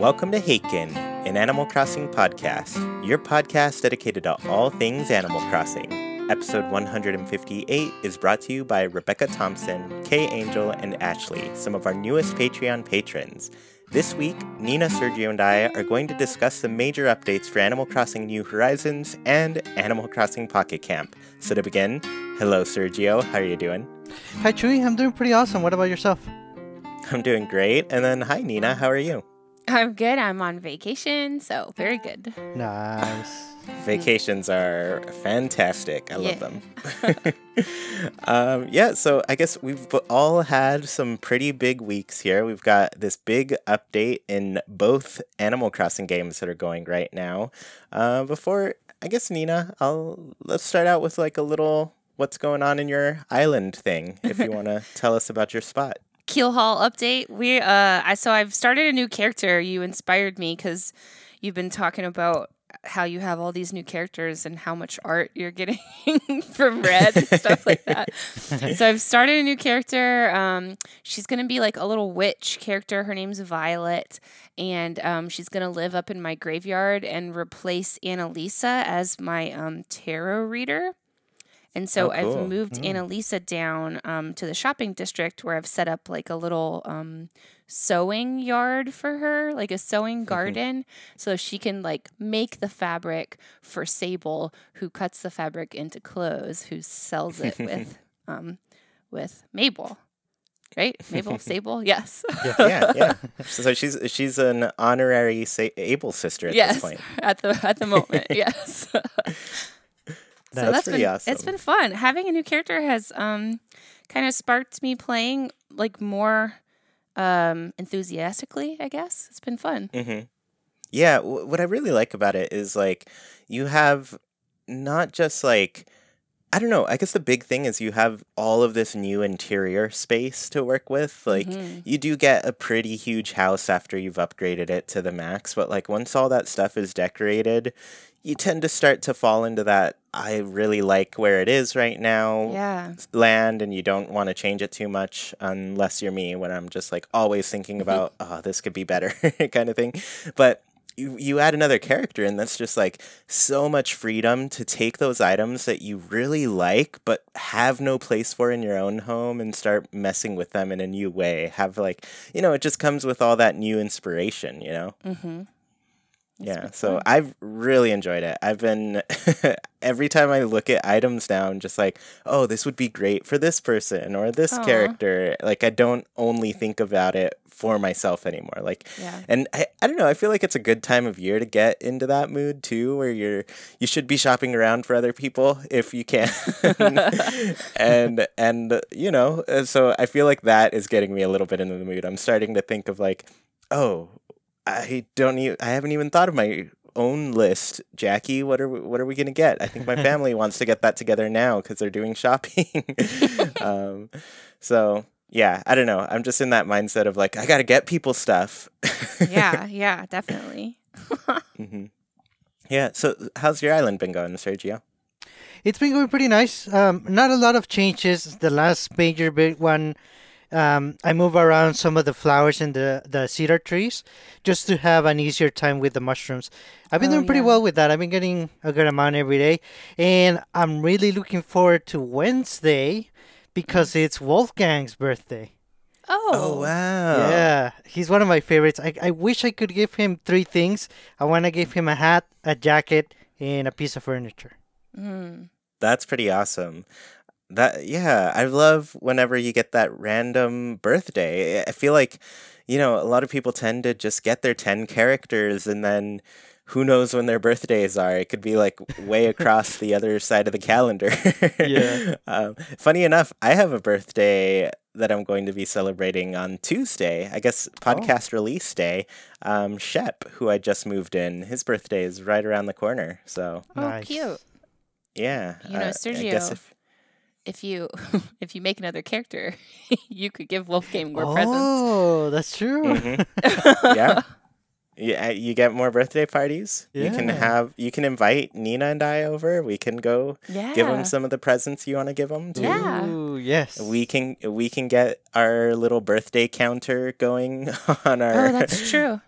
Welcome to Haken, an Animal Crossing podcast, your podcast dedicated to all things Animal Crossing. Episode 158 is brought to you by Rebecca Thompson, Kay Angel, and Ashley, some of our newest Patreon patrons. This week, Nina, Sergio, and I are going to discuss the major updates for Animal Crossing New Horizons and Animal Crossing Pocket Camp. So to begin, hello Sergio, how are you doing? Hi Chewy, I'm doing pretty awesome. What about yourself? I'm doing great. And then hi Nina, how are you? I'm good. I'm on vacation, so very good. Nice. Vacations are fantastic. I love them. um, yeah, so I guess we've all had some pretty big weeks here. We've got this big update in both Animal Crossing games that are going right now. Uh, before, I guess Nina, I'll let's start out with like a little what's going on in your island thing. If you want to tell us about your spot. Keel Hall update. We uh I so I've started a new character. You inspired me cuz you've been talking about how you have all these new characters and how much art you're getting from Red and stuff like that. so I've started a new character. Um, she's gonna be like a little witch character. Her name's Violet, and um, she's gonna live up in my graveyard and replace Annalisa as my um, tarot reader. And so Oh, cool. I've moved Annalisa down um, to the shopping district where I've set up like a little um, sewing yard for her, like a sewing garden, so she can like make the fabric for Sable, who cuts the fabric into clothes, who sells it with um, with Mabel. Right, Mabel, Sable, yes, yeah, yeah. So she's she's an honorary sa- able sister at yes, this point. at the at the moment, yes. So That's that's pretty been awesome. it's been fun. Having a new character has um kind of sparked me playing like more um enthusiastically, I guess. It's been fun. hmm Yeah, w- what I really like about it is like you have not just like I don't know. I guess the big thing is you have all of this new interior space to work with. Like Mhm. you do get a pretty huge house after you've upgraded it to the max, but like once all that stuff is decorated, you tend to start to fall into that I really like where it is right now Yeah. land and you don't want to change it too much unless you're me when I'm just like always thinking about oh this could be better kind of thing but you, you add another character and that's just like so much freedom to take those items that you really like but have no place for in your own home and start messing with them in a new way have like you know it just comes with all that new inspiration you know Mhm. Yeah, so I've really enjoyed it. I've been every time I look at items now, I'm just like, oh, this would be great for this person or this Aw. character. Like I don't only think about it for myself anymore. Like Yeah. and I, I don't know, I feel like it's a good time of year to get into that mood too, where you're you should be shopping around for other people if you can. and and you know, uh, so I feel like that is getting me a little bit into the mood. I'm starting to think of like, oh, I don't even I haven't even thought of my own list, Jackie. What are we, what are we gonna get? I think my family wants to get that together now because they're doing shopping. um, so yeah, I don't know. I'm just in that mindset of like I gotta get people stuff. yeah, yeah, definitely. hmm Yeah. So how's your island been going, Sergio? It's been going pretty nice. Um, not a lot of changes. The last major big one, um, I move around some of the flowers in the, the cedar trees just to have an easier time with the mushrooms. I've been Oh, doing pretty yeah. well with that. I've been getting a good amount every day. And I'm really looking forward to Wednesday because it's Wolfgang's birthday. Oh. wow. Yeah, he's one of my favorites. I, I wish I could give him three things. I want to give him a hat, a jacket, and a piece of furniture. Mm. That's pretty awesome. That yeah, I love whenever you get that random birthday. I feel like, you know, a lot of people tend to just get their 10 characters and then who knows when their birthdays are. It could be like way across the other side of the calendar. Yeah. Um, funny enough, I have a birthday that I'm going to be celebrating on Tuesday. I guess podcast release day. Um, Shep, who I just moved in, his birthday is right around the corner. So Oh, Nice. cute. yeah, You know, uh, I guess Sergio, if If you if you make another character, you could give Wolfgang more presents. oh, that's true. Mhm. yeah. Yeah, you get more birthday parties. You can have you can invite Nina and I over. We can go Yeah. give them some of the presents you want to give them. Too. Yeah. Ooh, yes. We can we can get our little birthday counter going on our Oh, that's true.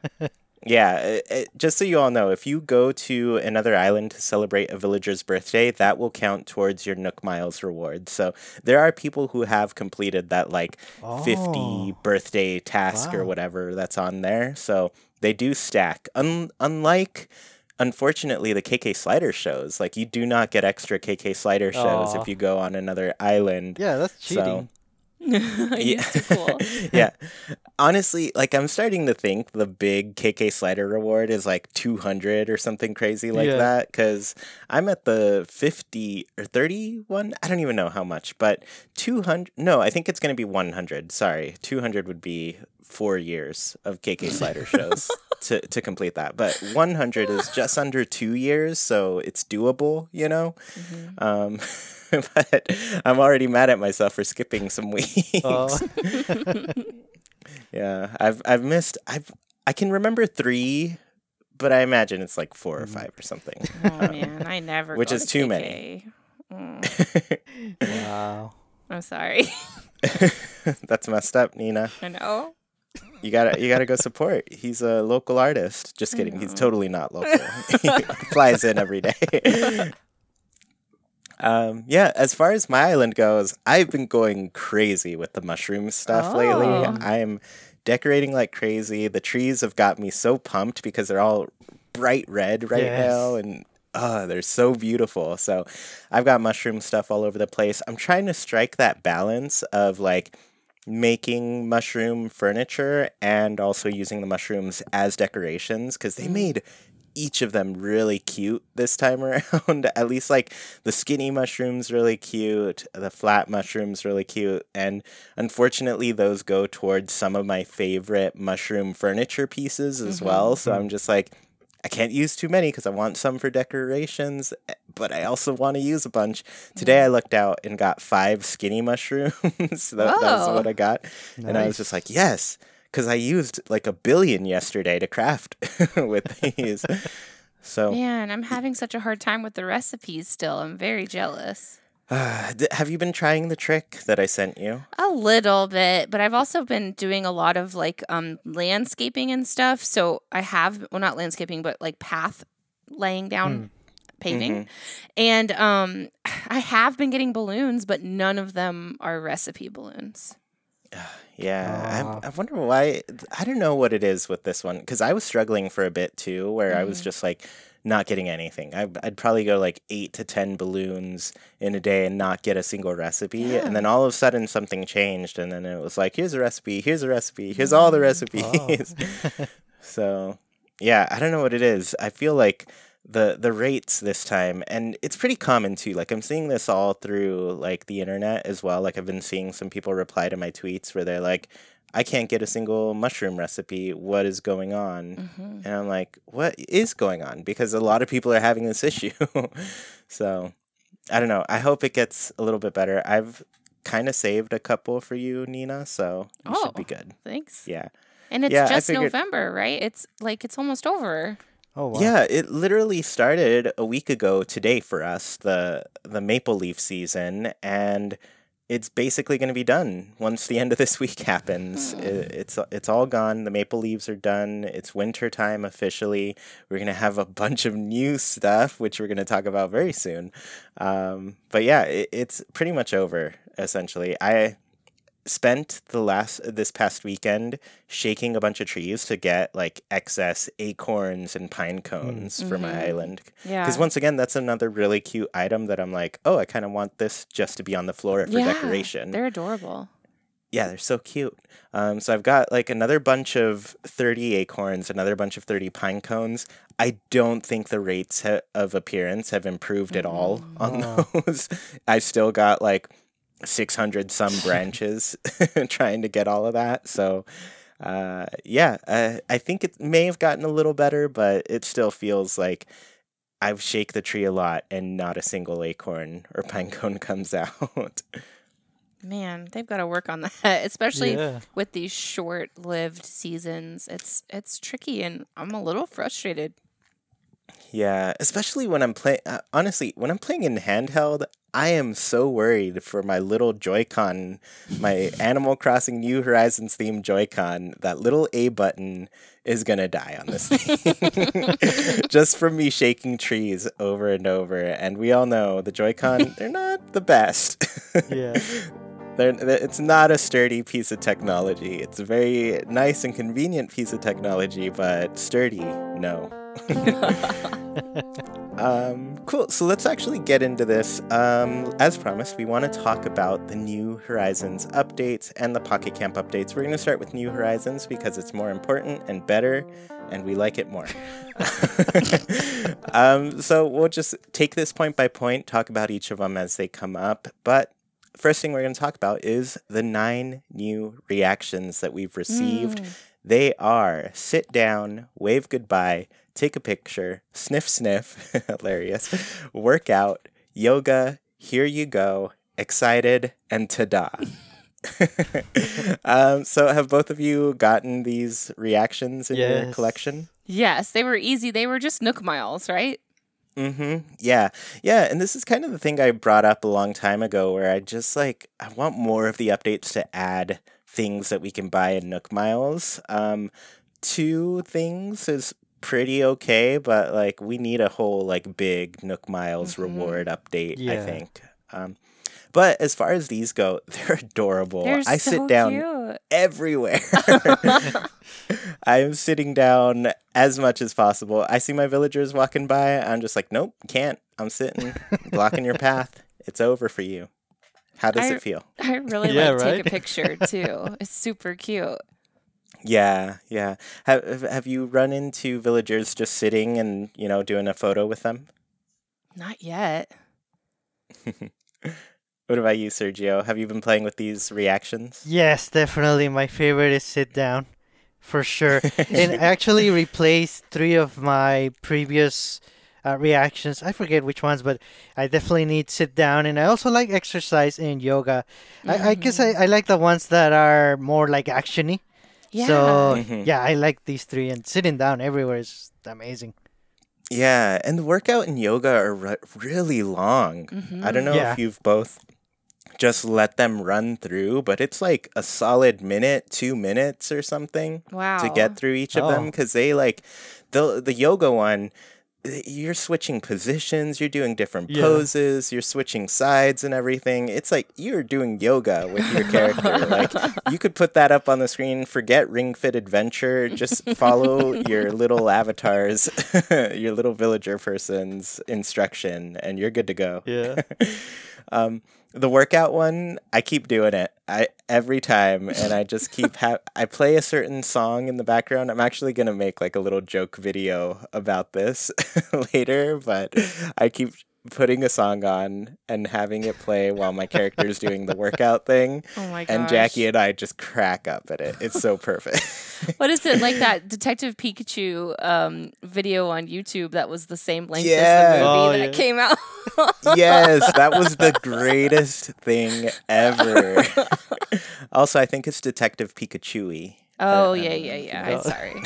Yeah, uh, uh, just so you all know, if you go to another island to celebrate a villager's birthday, that will count towards your Nook Miles reward. So there are people who have completed that like 50 Oh. birthday task or whatever that's on there. So they do stack. Un- unlike unfortunately the KK slider shows, like you do not get extra KK slider shows Aw. if you go on another island. Yeah, that's So- cheating. He's too cool. yeah. Honestly, like I'm starting to think the big KK slider reward is like 200 or something crazy like Yeah. that cuz I'm at the 50 or 31, I don't even know how much, but 200 No, I think it's going to be 100. Sorry. 200 would be 4 years of KK slider shows to to complete that. But 100 is just under 2 years, so it's doable, you know? Um but I'm already mad at myself for skipping some weeks. Oh. Yeah, I've I've missed I've I can remember three, but I imagine it's like four Mm. or five or something. Oh man, I never. Which go is to too many. Mm, wow. I'm sorry. That's messed up, Nina. I know. You gotta you gotta go support. He's a local artist. Just kidding. He's totally not local. he flies in every day. Um, yeah, as far as my island goes, I've been going crazy with the mushroom stuff lately. Oh. I'm decorating like crazy. The trees have got me so pumped because they're all bright red right Yes. now and oh, they're so beautiful. So I've got mushroom stuff all over the place. I'm trying to strike that balance of like making mushroom furniture and also using the mushrooms as decorations because they made each of them really cute this time around. At least like the skinny mushrooms really cute, the flat mushrooms really cute, and unfortunately those go towards some of my favorite mushroom furniture pieces as mm-hmm, well. So I'm mm-hmm. just like I can't use too many because I want some for decorations, eh, but I also want to use a bunch. Today I mm-hmm. looked out and got five skinny mushrooms. that, that was oh. what I got. And I was just like, yes, because I used like a billion yesterday to craft with these. So, Man, I'm having such a hard time with the recipes still. I'm very jealous. uh, d- have you been trying the trick that I sent you? A little bit, but I've also been doing a lot of like um landscaping and stuff. So I have well not landscaping, but like path laying down paving. And um I have been getting balloons, but none of them are recipe balloons. Yeah, Ah. I, I wonder why. I don't know what it is with this one because I was struggling for a bit too, where I was just like not getting anything. I, I'd probably go like eight to ten balloons in a day and not get a single recipe, and then all of a sudden something changed, and then it was like, here's a recipe, here's a recipe, here's all the recipes. so yeah, I don't know what it is. I feel like the the rates this time and it's pretty common too like i'm seeing this all through like the internet as well like i've been seeing some people reply to my tweets where they're like i can't get a single mushroom recipe what is going on mm-hmm. and i'm like what is going on because a lot of people are having this issue so i don't know i hope it gets a little bit better i've kind of saved a couple for you nina so you should be Oh. good Thanks. yeah And it's Yeah, just figured- November, right? It's like it's almost over. Oh wow. Yeah, it literally started a week ago today for us, the the maple leaf season, and it's basically going to be done once the end of this week happens. I- it's it's all gone. The maple leaves are done. It's winter time officially. We're going to have a bunch of new stuff, which we're going to talk about very soon. Um, but yeah, it, it's pretty much over essentially. I spent the last this past weekend shaking a bunch of trees to get like excess acorns and pine mm, cones for my mm-hmm. island. Yeah. because once again that's another really cute item that i'm like oh i kind of want this just to be on the floor for yeah, decoration. They're adorable. yeah they're so cute. Um, so i've got like another bunch of 30 acorns another bunch of 30 pine cones. I don't think the rates ha- of appearance have improved at all mm. on those. I've still got like 600 some branches trying to get all of that so uh, yeah uh, i think it may have gotten a little better but it still feels like i've shake the tree a lot and not a single acorn or pine cone comes out Man, they've got to work on that, especially Yeah. with these short-lived seasons. It's it's tricky, and I'm a little frustrated. Yeah, especially when I'm playing. Uh, honestly, when I'm playing in handheld, I am so worried for my little Joy-Con, my Animal Crossing New Horizons themed Joy-Con. That little A button is gonna die on this thing, just from me shaking trees over and over. And we all know the Joy-Con, they're not the best. Yeah. They're, it's not a sturdy piece of technology. It's a very nice and convenient piece of technology, but sturdy, no. um, cool. So let's actually get into this. Um, as promised, we want to talk about the New Horizons updates and the Pocket Camp updates. We're going to start with New Horizons because it's more important and better, and we like it more. um, so we'll just take this point by point, talk about each of them as they come up. But first thing we're going to talk about is the nine new reactions that we've received. Mm. They are sit down, wave goodbye, take a picture, sniff sniff, hilarious, workout, yoga, here you go, excited, and ta-da. um, so have both of you gotten these reactions in your collection? Yes, they were easy. They were just Nook Miles, right? Mm-hmm. Yeah. Yeah. And this is kind of the thing I brought up a long time ago where I just like I want more of the updates to add things that we can buy in Nook Miles. Um two things is pretty okay, but like we need a whole like big Nook Miles Mhm. reward update, I think. Um but as far as these go, they're adorable. They're I so sit down cute. everywhere. I am sitting down as much as possible. I see my villagers walking by. I'm just like, nope, can't. I'm sitting, blocking your path. It's over for you. How does I- it feel? I really Yeah, like take a picture too. It's super cute. Yeah, yeah. Have Have you run into villagers just sitting and you know doing a photo with them? Not yet. What about you, Sergio? Have you been playing with these reactions? Yes, definitely. My favorite is sit down, for sure. and actually replaced three of my previous uh, reactions. I forget which ones, but I definitely need sit down. And I also like exercise and yoga. I, I guess I, I like the ones that are more like actiony. Yeah. So Mhm. yeah, I like these three. And sitting down everywhere is amazing. Yeah, and the workout and yoga are re- really long. Mhm. I don't know Yeah. if you've both just let them run through, but it's like a solid minute, two minutes or something wow. to get through each of them Oh. because they like the the yoga one. You're switching positions, you're doing different Yeah. poses, you're switching sides and everything. It's like you're doing yoga with your character. like you could put that up on the screen, forget Ring Fit Adventure, just follow your little avatars, your little villager person's instruction, and you're good to go. Yeah. Um, the workout one, I keep doing it. I every time, and I just keep ha- I play a certain song in the background. I'm actually gonna make like a little joke video about this later, but I keep putting a song on and having it play while my character is doing the workout thing. Oh my gosh. And Jackie and I just crack up at it. It's so perfect. What is it like that Detective Pikachu um, video on YouTube that was the same length Yeah. as the movie Oh, that yeah. came out? yes, that was the greatest thing ever. also, I think it's Detective Pikachu. Oh yeah, um, yeah, yeah. no. I'm sorry.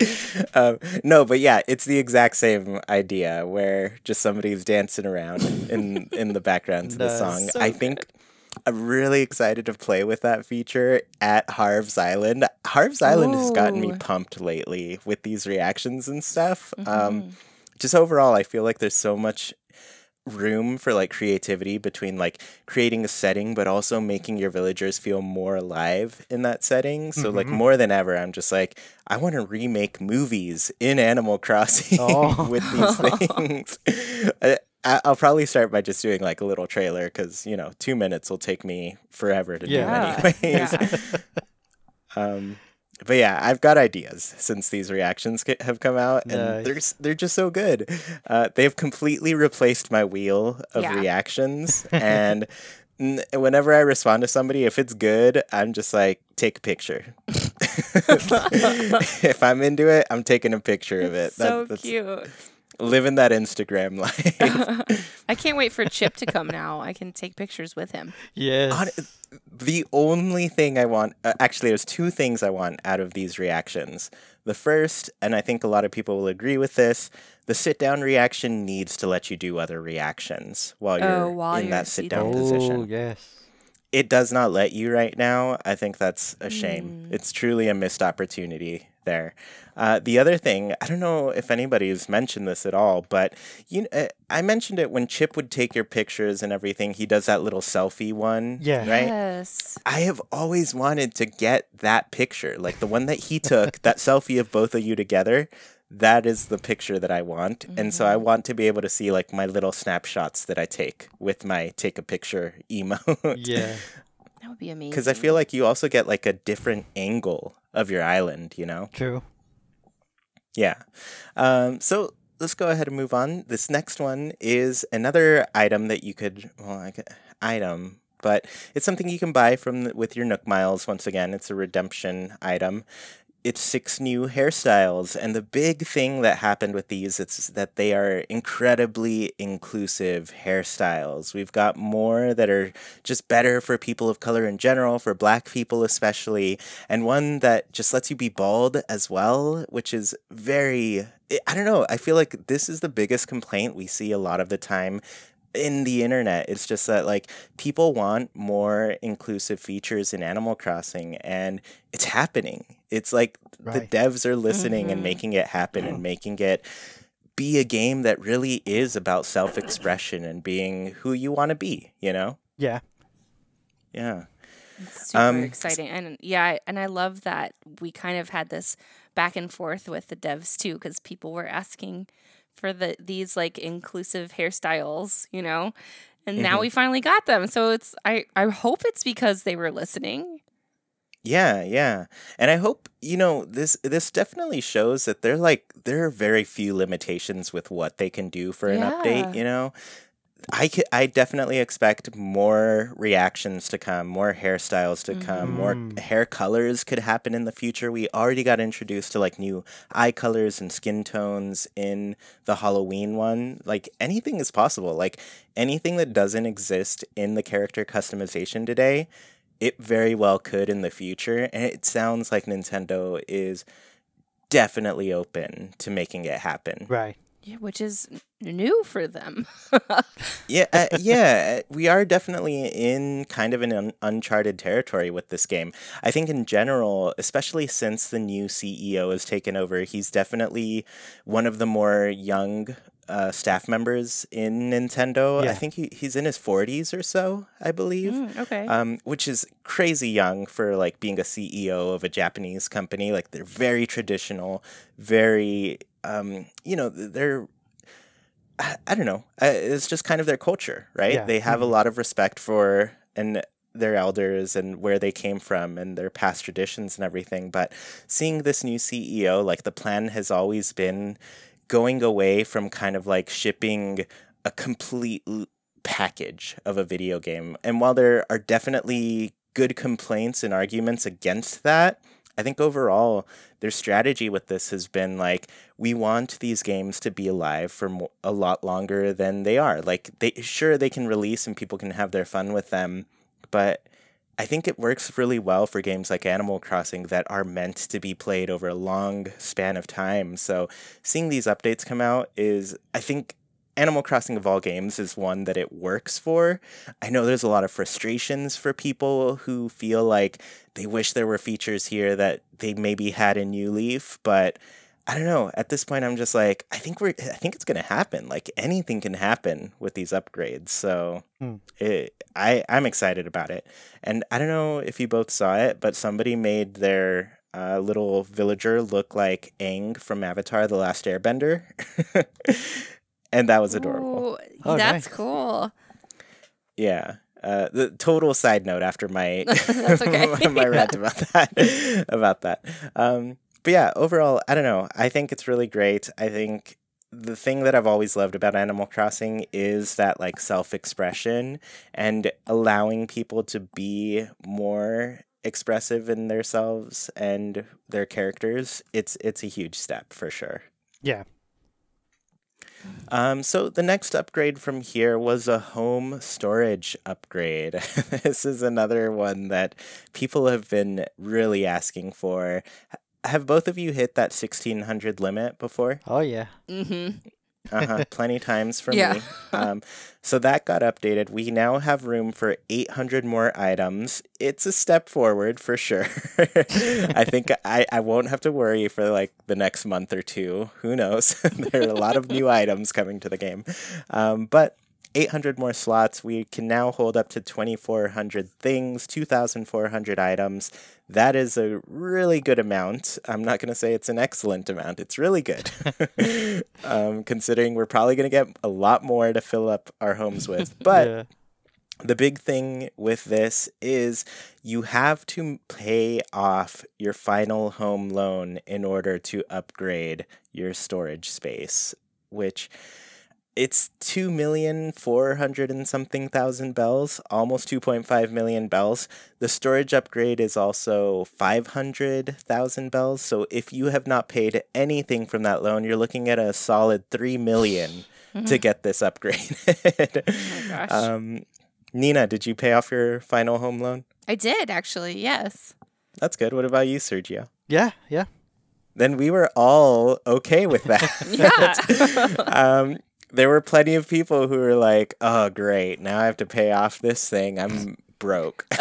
um, no, but yeah, it's the exact same idea where just somebody's dancing around in in the background to the song. So I think I'm really excited to play with that feature at Harv's Island. Harv's Island has gotten me pumped lately with these reactions and stuff. Um, Mhm. just overall, I feel like there's so much room for like creativity between like creating a setting but also making your villagers feel more alive in that setting so like Mhm. more than ever i'm just like i want to remake movies in animal crossing Oh. with these things I, I- i'll probably start by just doing like a little trailer because you know two minutes will take me forever to Yeah. do anyways Yeah. um, but yeah, I've got ideas since these reactions get, have come out, and Nice. they're they're just so good. Uh, they've completely replaced my wheel of Yeah. reactions, and n- whenever I respond to somebody, if it's good, I'm just like take a picture. if I'm into it, I'm taking a picture of it. It's so that's, cute. Living that Instagram life. I can't wait for Chip to come now. I can take pictures with him. Yes. On- the only thing I want, uh, actually, there's two things I want out of these reactions. The first, and I think a lot of people will agree with this, the sit down reaction needs to let you do other reactions while Oh, you're while in you're that sit down seated. oh, position. yes. It does not let you right now. I think that's a shame. Mm. It's truly a missed opportunity there. Uh, the other thing, I don't know if anybody's mentioned this at all, but you, uh, I mentioned it when Chip would take your pictures and everything. He does that little selfie one, Yeah. right? Yes. I have always wanted to get that picture, like the one that he took, that selfie of both of you together. That is the picture that I want. And so I want to be able to see like my little snapshots that I take with my take a picture emote. Yeah. That would be amazing. Because I feel like you also get like a different angle of your island, you know? True. Yeah. Um, so let's go ahead and move on. This next one is another item that you could, well, I gu- item, but it's something you can buy from the, with your Nook Miles. Once again, it's a redemption item. It's six new hairstyles, and the big thing that happened with these is that they are incredibly inclusive hairstyles. We've got more that are just better for people of color in general, for black people especially, and one that just lets you be bald as well, which is very I- don't know, I feel like this is the biggest complaint we see a lot of the time in the internet. It's just that like people want more inclusive features in Animal Crossing and it's happening. It's like Right. the devs are listening and Mhm. making it happen and making it be a game that really is about self-expression and being who you want to be, you know? Yeah. Yeah. It's super Um, exciting. And yeah, and I love that we kind of had this back and forth with the devs too, because people were asking for the these like inclusive hairstyles, you know? And now Mhm. we finally got them. So it's I, I hope it's because they were listening. Yeah, yeah. And I hope, you know, this this definitely shows that they're like there are very few limitations with what they can do for an Yeah. update, you know. I ca- I definitely expect more reactions to come, more hairstyles to come, more Mhm. hair colors could happen in the future. We already got introduced to like new eye colors and skin tones in the Halloween one. Like anything is possible. Like anything that doesn't exist in the character customization today, it very well could in the future. And it sounds like Nintendo is definitely open to making it happen. Right. Yeah, which is new for them. Yeah, uh, yeah, we are definitely in kind of an un- uncharted territory with this game. I think in general, especially since the new CEO has taken over, he's definitely one of the more young uh, staff members in Nintendo. I think he, he's in his 40s or so, I believe. Mm, okay. um, which is crazy young for like being a CEO of a Japanese company. Like they're very traditional, very, um, you know, they're. I, I don't know. Uh, It's just kind of their culture, right? Yeah. They have a Mhm. lot of respect for and their elders and where they came from and their past traditions and everything. But seeing this new CEO, like the plan has always been going away from kind of like shipping a complete package of a video game. And while there are definitely good complaints and arguments against that, I think overall their strategy with this has been like we want these games to be alive for mo- a lot longer than they are. Like they sure they can release and people can have their fun with them, but I think it works really well for games like Animal Crossing that are meant to be played over a long span of time. So seeing these updates come out is I think Animal Crossing of all games is one that it works for. I know there's a lot of frustrations for people who feel like they wish there were features here that they maybe had in New Leaf, but I don't know. At this point I'm just like I think we're I think it's going to happen. Like anything can happen with these upgrades. So Hmm. it, I I'm excited about it. And I don't know if you both saw it, but somebody made their uh, little villager look like Aang from Avatar: The Last Airbender, and that was adorable. Ooh, Oh, that's nice. cool. Yeah. Uh, the total side note after my That's okay. my rant about that about that. Um, but yeah, overall, I don't know. I think it's really great. I think the thing that I've always loved about Animal Crossing is that like self-expression and allowing people to be more expressive in themselves and their characters. It's it's a huge step for sure. Yeah. Um, so the next upgrade from here was a home storage upgrade. this is another one that people have been really asking for. H- Have both of you hit that 1600 limit before? Oh yeah. Mm-hmm. Uh-huh, plenty times for Yeah. me. Um, so that got updated. We now have room for 800 more items. It's a step forward for sure. I think I, I won't have to worry for like the next month or two. Who knows? there are a lot of new items coming to the game. Um, but 800 more slots. We can now hold up to 2,400 things, 2,400 items. That is a really good amount. I'm not going to say it's an excellent amount. It's really good. um, considering we're probably going to get a lot more to fill up our homes with. But yeah. the big thing with this is you have to pay off your final home loan in order to upgrade your storage space, which it's 2 million 400 and something thousand bells, almost 2.5 million bells. The storage upgrade is also 500,000 bells. So if you have not paid anything from that loan, you're looking at a solid 3 million to get this upgrade. Oh my gosh. um, Nina, did you pay off your final home loan? I did actually. Yes. That's good. What about you, Sergio? Yeah, yeah. Then we were all okay with that. Yeah. um, there were plenty of people who were like, "Oh, great! Now I have to pay off this thing. I'm broke."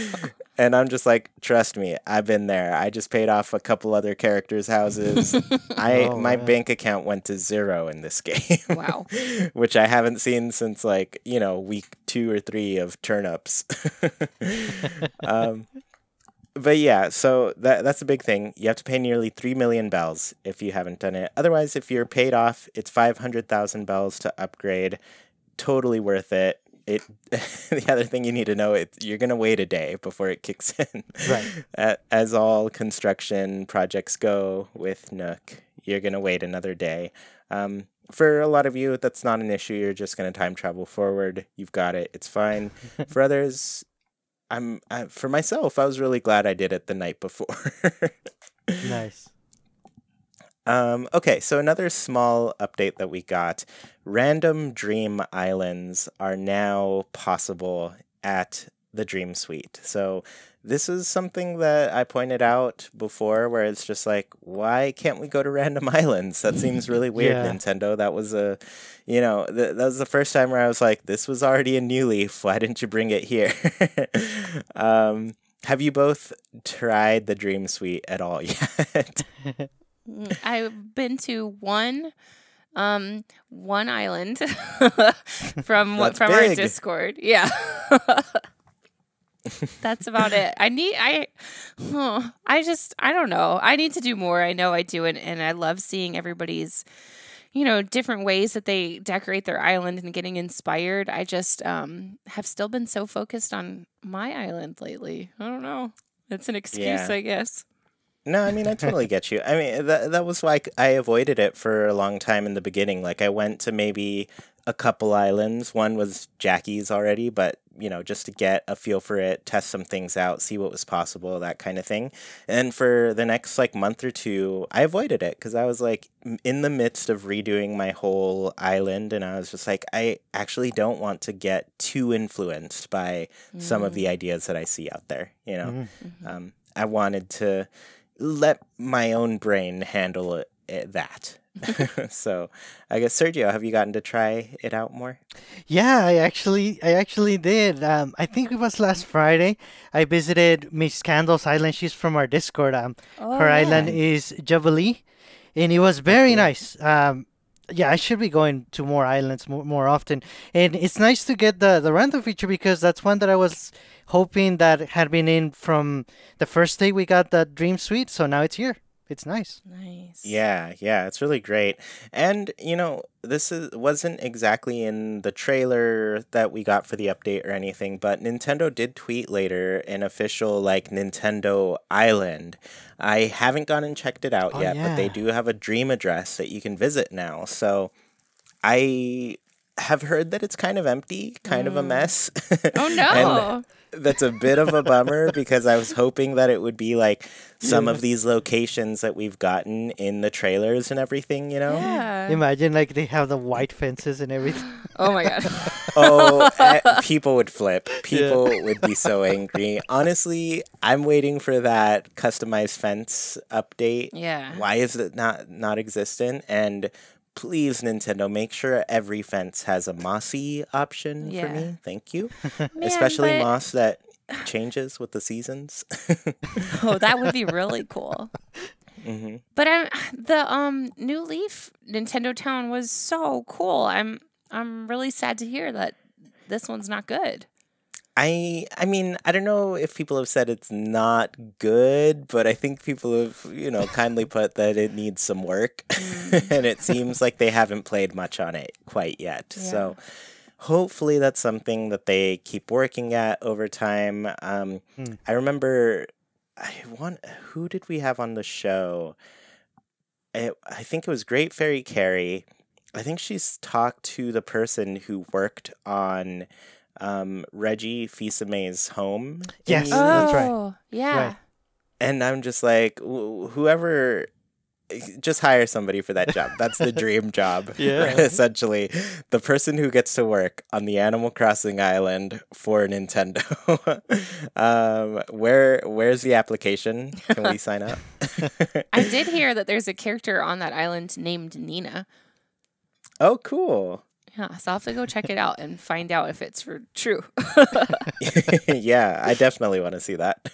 and I'm just like, "Trust me, I've been there. I just paid off a couple other characters' houses. I Oh, my wow. bank account went to zero in this game, wow. which I haven't seen since like you know week two or three of turnips." um, but yeah, so that that's a big thing. You have to pay nearly three million bells if you haven't done it. Otherwise, if you're paid off, it's five hundred thousand bells to upgrade. Totally worth it. It. the other thing you need to know it you're gonna wait a day before it kicks in. Right. As all construction projects go with Nook, you're gonna wait another day. Um, for a lot of you, that's not an issue. You're just gonna time travel forward. You've got it. It's fine. for others, I'm I, for myself. I was really glad I did it the night before. Nice. um, okay, so another small update that we got: random dream islands are now possible at the Dream Suite. So this is something that I pointed out before, where it's just like, why can't we go to random islands? That seems really weird, Yeah. Nintendo. That was a, you know, th- that was the first time where I was like, this was already a new leaf. Why didn't you bring it here? um, have you both tried the Dream Suite at all yet? Mm, I've been to one um one island from what That's from our. Discord. Yeah. That's about it. I need I huh, I just I don't know. I need to do more. I know I do it and I love seeing everybody's you know different ways that they decorate their island and getting inspired. I just um have still been so focused on my island lately. I don't know. It's an excuse, Yeah. I guess. No, I mean I totally get you. I mean that that was why I avoided it for a long time in the beginning. Like I went to maybe a couple islands. One was Jackie's already, but you know, just to get a feel for it, test some things out, see what was possible, that kind of thing. And for the next like month or two, I avoided it because I was like in the midst of redoing my whole island, and I was just like, I actually don't want to get too influenced by some of the ideas that I see out there. You know, Mhm. um, I wanted to let my own brain handle it, it, that. so, I guess Sergio, have you gotten to try it out more? Yeah, I actually, I actually did. Um, I think it was last Friday. I visited Miss Candle's island. She's from our Discord. Um, Oh, her yeah. island is Jubilee, and it was very nice. Um, yeah, I should be going to more islands more, more often, and it's nice to get the the random feature because that's one that I was hoping that had been in from the first day we got the Dream Suite. So now it's here. It's nice. Nice. Yeah, yeah, it's really great. And, you know, this is wasn't exactly in the trailer that we got for the update or anything, but Nintendo did tweet later an official like Nintendo Island. I haven't gone and checked it out Oh, yet, but they do have a dream address that you can visit now. So, I have heard that it's kind of empty, kind of a mm. mess. Oh And no. That's a bit of a bummer because I was hoping that it would be like some of these locations that we've gotten in the trailers and everything, you know? yeah. Imagine like they have the white fences and everything. Oh my god. Oh, eh, people would flip. People would be so angry. Honestly, I'm waiting for that customized fence update. Yeah. Why is it not not existent? And please, Nintendo, make sure every fence has a mossy option for me. Thank you. Man, Especially but- moss that changes with the seasons. Oh, that would be really cool. hmm But I, the um new Leaf Nintendo Town was so cool. I'm I'm really sad to hear that this one's not good. I I mean, I don't know if people have said it's not good, but I think people have, you know, kindly put that it needs some work. and it seems like they haven't played much on it quite yet. So hopefully that's something that they keep working at over time. Um Hmm. I remember I want who did we have on the show? I, I think it was Great Fairy Carrie. I think she's talked to the person who worked on um, Reggie Fils-Aimé's home. Yes. Uni. that's right. Oh, yeah. Right. And I'm just like, wh- whoever, just hire somebody for that job. That's the dream job. Yeah. essentially, the person who gets to work on the Animal Crossing island for Nintendo. um, where where's the application? Can we sign up? I did hear that there's a character on that island named Nina. oh, cool. Yeah, so I'll have to go check it out and find out if it's for true. yeah, I definitely want to see that.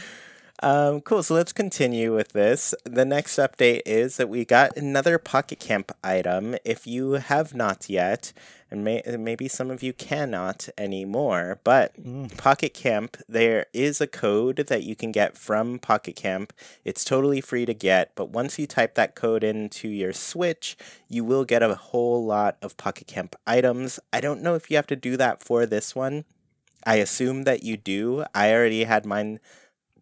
um, cool. So let's continue with this. The next update is that we got another Pocket Camp item. If you have not yet, and may- maybe some of you cannot anymore, but mm. Pocket Camp, there is a code that you can get from Pocket Camp. It's totally free to get, but once you type that code into your Switch, you will get a whole lot of Pocket Camp items. I don't know if you have to do that for this one. I assume that you do. I already had mine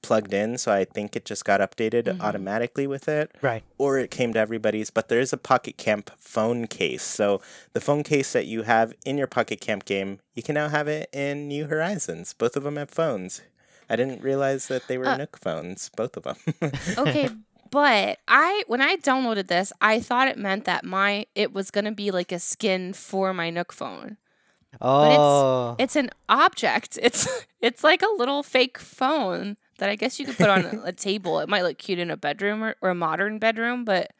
plugged in, so I think it just got updated automatically with it. Right. Or it came to everybody's, but there is a Pocket Camp phone case. So the phone case that you have in your Pocket Camp game, you can now have it in New Horizons. Both of them have phones. I didn't realize that they were Uh, Nook phones, both of them. okay, but I when I downloaded this, I thought it meant that my it was gonna be like a skin for my Nook phone. Oh. It's an object. It's it's like a little fake phone that I guess you could put on a, a table. It might look cute in a bedroom or, or a modern bedroom, but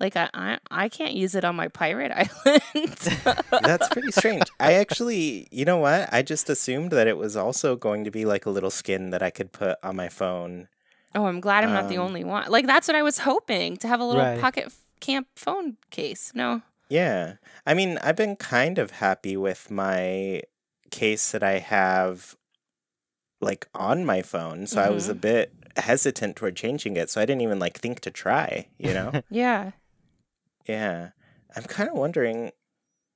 like I, I I can't use it on my pirate island. That's pretty strange. I actually, you know what? I just assumed that it was also going to be like a little skin that I could put on my phone. oh, I'm glad I'm not the Um, only one. Like that's what I was hoping to have a little Right. pocket f- camp phone case. No. Yeah. I mean, I've been kind of happy with my case that I have like on my phone. So I was a bit hesitant toward changing it. So I didn't even like think to try, you know? Yeah. yeah. I'm kind of wondering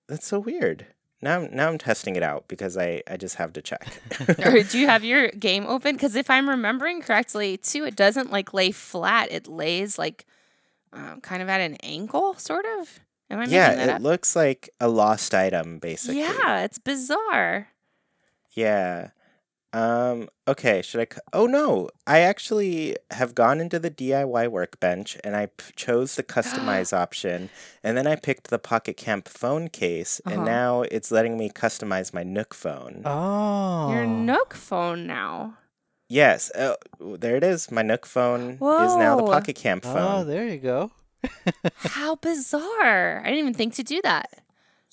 that's so weird. Now I'm now I'm testing it out because I I just have to check. or do you have your game open? Because if I'm remembering correctly, too, it doesn't like lay flat. It lays like um, kind of at an angle, sort of. Am I making yeah, it up? looks like a lost item basically. Yeah, it's bizarre. Yeah. Um, okay, should I? c- Oh no, I actually have gone into the DIY workbench and I p- chose the customize option, and then I picked the Pocket Camp phone case, and Uh-huh. now it's letting me customize my Nook phone. Oh. Your Nook phone now. Yes, oh, there it is. My Nook phone is now the Pocket Camp phone. Oh, there you go. How bizarre! I didn't even think to do that.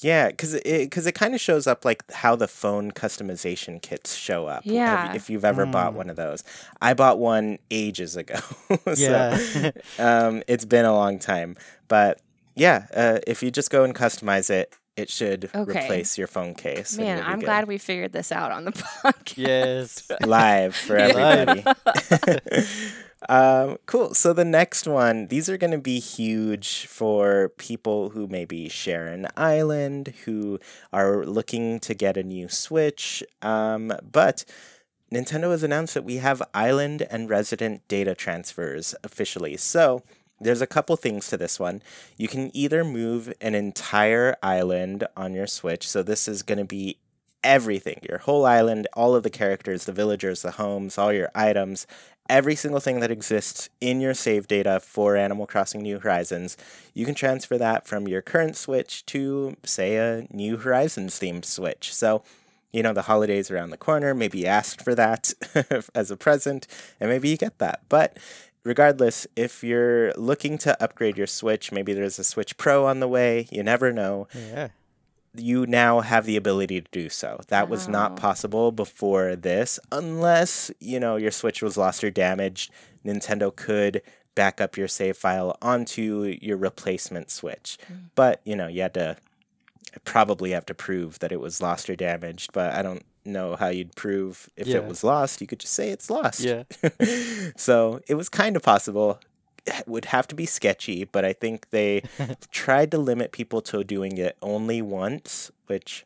Yeah, because it because it kind of shows up like how the phone customization kits show up. Yeah. if you've ever bought Mm. one of those, I bought one ages ago. so, Yeah. um, it's been a long time, but yeah, uh, if you just go and customize it, it should Okay. replace your phone case. Man, I'm good. glad we figured this out on the podcast. yes. live for Yeah. everybody. Um, cool. So the next one, these are going to be huge for people who maybe share an island, who are looking to get a new Switch. Um, but Nintendo has announced that we have island and resident data transfers officially. So there's a couple things to this one. You can either move an entire island on your Switch. So this is going to be everything your whole island, all of the characters, the villagers, the homes, all your items, every single thing that exists in your save data for Animal Crossing New Horizons. You can transfer that from your current Switch to, say, a New Horizons themed Switch. So, you know, the holidays around the corner, maybe you asked for that as a present, and maybe you get that. But regardless, if you're looking to upgrade your Switch, maybe there's a Switch Pro on the way, you never know. Yeah. You now have the ability to do so. That was Oh. not possible before this, unless, you know, your Switch was lost or damaged. Nintendo could back up your save file onto your replacement Switch. Hmm. But, you know, you had to probably have to prove that it was lost or damaged, but I don't know how you'd prove if Yeah. it was lost. You could just say it's lost. Yeah. so it was kind of possible. It would have to be sketchy, but I think they tried to limit people to doing it only once, which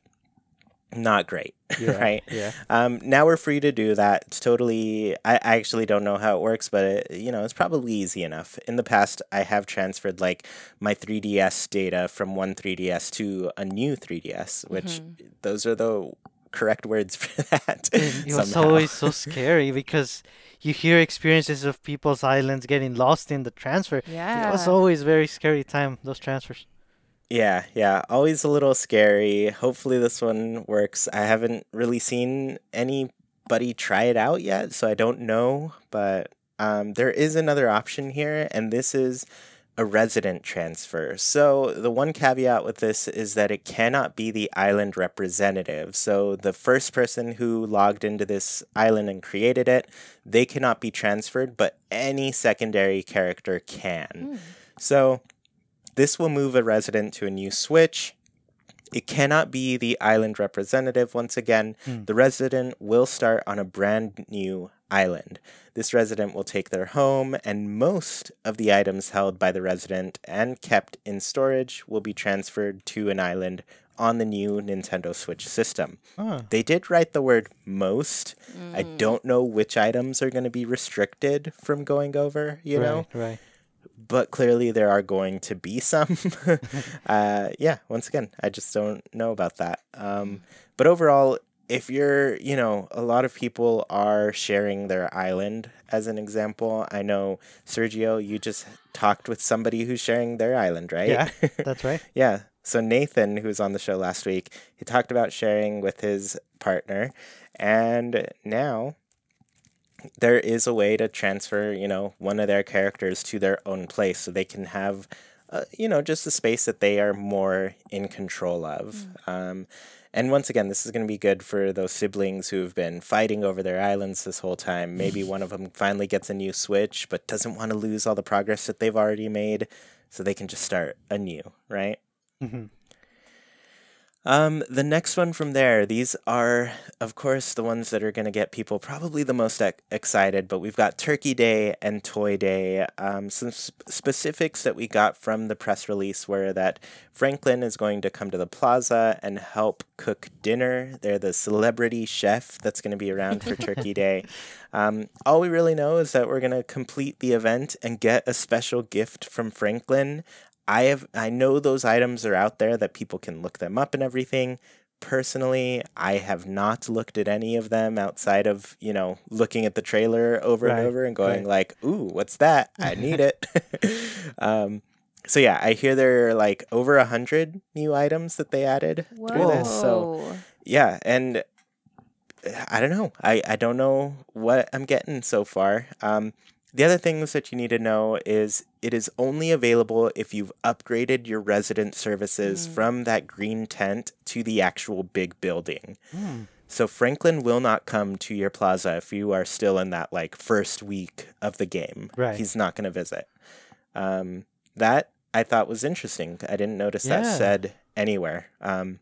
not great, Yeah. right? Yeah. Um, now we're free to do that. It's totally. I, I actually don't know how it works, but it, you know, it's probably easy enough. In the past, I have transferred like my 3DS data from one 3DS to a new 3DS, which those are the correct words for that. It was always so scary because you hear experiences of people's islands getting lost in the transfer. Yeah. It was Yeah. always very scary time, those transfers. Yeah, yeah, always a little scary. Hopefully, this one works. I haven't really seen anybody try it out yet, so I don't know. But um, there is another option here, and this is a resident transfer. So, the one caveat with this is that it cannot be the island representative. So, the first person who logged into this island and created it, they cannot be transferred, but any secondary character can. Hmm. So, this will move a resident to a new switch. It cannot be the island representative once again. Hmm. The resident will start on a brand new island. This resident will take their home, and most of the items held by the resident and kept in storage will be transferred to an island on the new Nintendo Switch system. Oh. They did write the word most. I don't know which items are going to be restricted from going over, you know? right, right. but clearly there are going to be some. uh, yeah, once again, I just don't know about that. Um, but overall, if you're, you know, a lot of people are sharing their island as an example. I know, Sergio, you just talked with somebody who's sharing their island, right? Yeah, that's right. Yeah. So Nathan, who was on the show last week, he talked about sharing with his partner, and now there is a way to transfer, you know, one of their characters to their own place, so they can have, uh, you know, just a space that they are more in control of. Um, and once again, this is going to be good for those siblings who've been fighting over their islands this whole time. Maybe one of them finally gets a new Switch, but doesn't want to lose all the progress that they've already made, so they can just start anew, right? Mhm. Um, the next one from there, these are, of course, the ones that are going to get people probably the most ex- excited, but we've got Turkey Day and Toy Day. Um, some s- specifics that we got from the press release were that Franklin is going to come to the plaza and help cook dinner. They're the celebrity chef that's going to be around for Turkey Day. Um, all we really know is that we're going to complete the event and get a special gift from Franklin. I have I know those items are out there that people can look them up and everything. Personally, I have not looked at any of them outside of, you know, looking at the trailer over Right, and over and going right. like, "Ooh, what's that? I need it." um so yeah, I hear there are like over a hundred new items that they added Whoa. through this. So yeah, and uh, I don't know. I, I don't know what I'm getting so far. Um, the other things that you need to know is it is only available if you've upgraded your resident services from that green tent to the actual big building. Hmm. So Franklin will not come to your plaza if you are still in that like first week of the game. Right. He's not going to visit. Um, that I thought was interesting. I didn't notice that said anywhere. Um,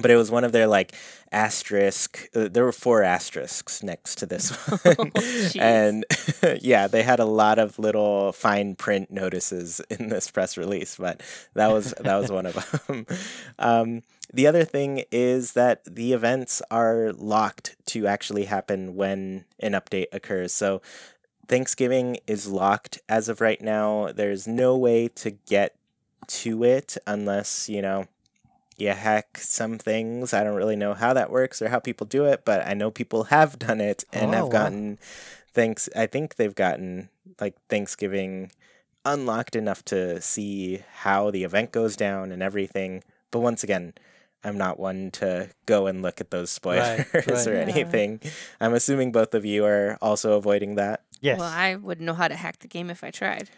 but it was one of their like asterisk. Uh, there were four asterisks next to this one, jeez. and yeah, they had a lot of little fine print notices in this press release. But that was that was one of them. Um, the other thing is that the events are locked to actually happen when an update occurs. So Thanksgiving is locked as of right now. There's no way to get to it unless, you know, you hack some things. I don't really know how that works or how people do it, but I know people have done it and Oh, have wow. gotten thanks I think they've gotten like Thanksgiving unlocked enough to see how the event goes down and everything. But once again, I'm not one to go and look at those spoilers right. or Yeah. anything. I'm assuming both of you are also avoiding that. Yes. Well, I wouldn't know how to hack the game if I tried.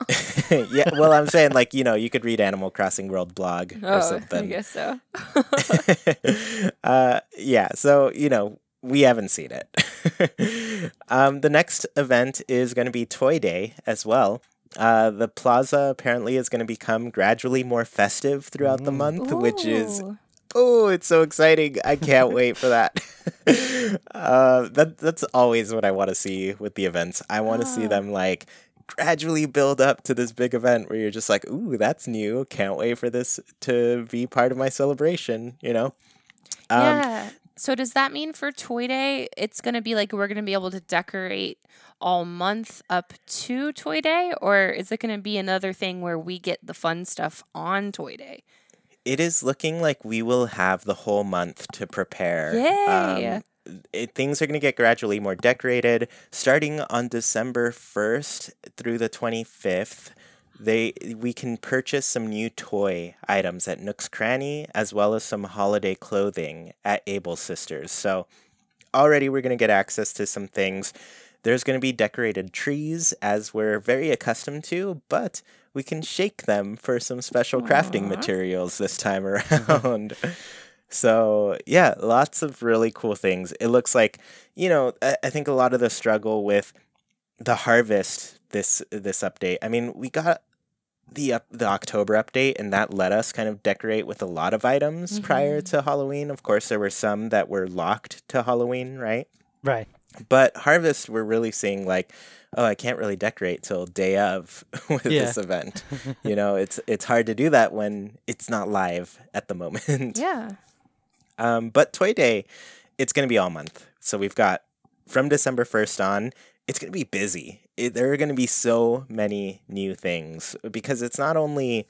yeah, well, I'm saying like you know you could read Animal Crossing World blog or oh, I something. guess so. uh, yeah, so you know we haven't seen it. um, the next event is going to be Toy Day as well. Uh, the plaza apparently is going to become gradually more festive throughout the Mm. month, which is Ooh. Oh, it's so exciting! I can't wait for that. uh, that that's always what I want to see with the events. I want to see Ah. them like gradually build up to this big event where you're just like, ooh, that's new. Can't wait for this to be part of my celebration. You know. Um, yeah. So does that mean for Toy Day, it's going to be like we're going to be able to decorate all month up to Toy Day, or is it going to be another thing where we get the fun stuff on Toy Day? It is looking like we will have the whole month to prepare. Yay! Um, it, things are going to get gradually more decorated starting on December 1st through the 25th. They we can purchase some new toy items at Nook's Cranny as well as some holiday clothing at Able Sisters. So already we're going to get access to some things. There's going to be decorated trees as we're very accustomed to, but we can shake them for some special crafting materials this time around. so, yeah, lots of really cool things. It looks like, you know, I, think a lot of the struggle with the harvest this this update. I mean, we got the up, the October update and that let us kind of decorate with a lot of items prior Mhm. to Halloween. Of course, there were some that were locked to Halloween, right? right. But Harvest, we're really seeing like, oh, I can't really decorate till day of with Yeah. this event. you know, it's it's hard to do that when it's not live at the moment. Yeah. Um, but Toy Day, it's going to be all month. So we've got from December 1st on, it's going to be busy. It, there are going to be so many new things because it's not only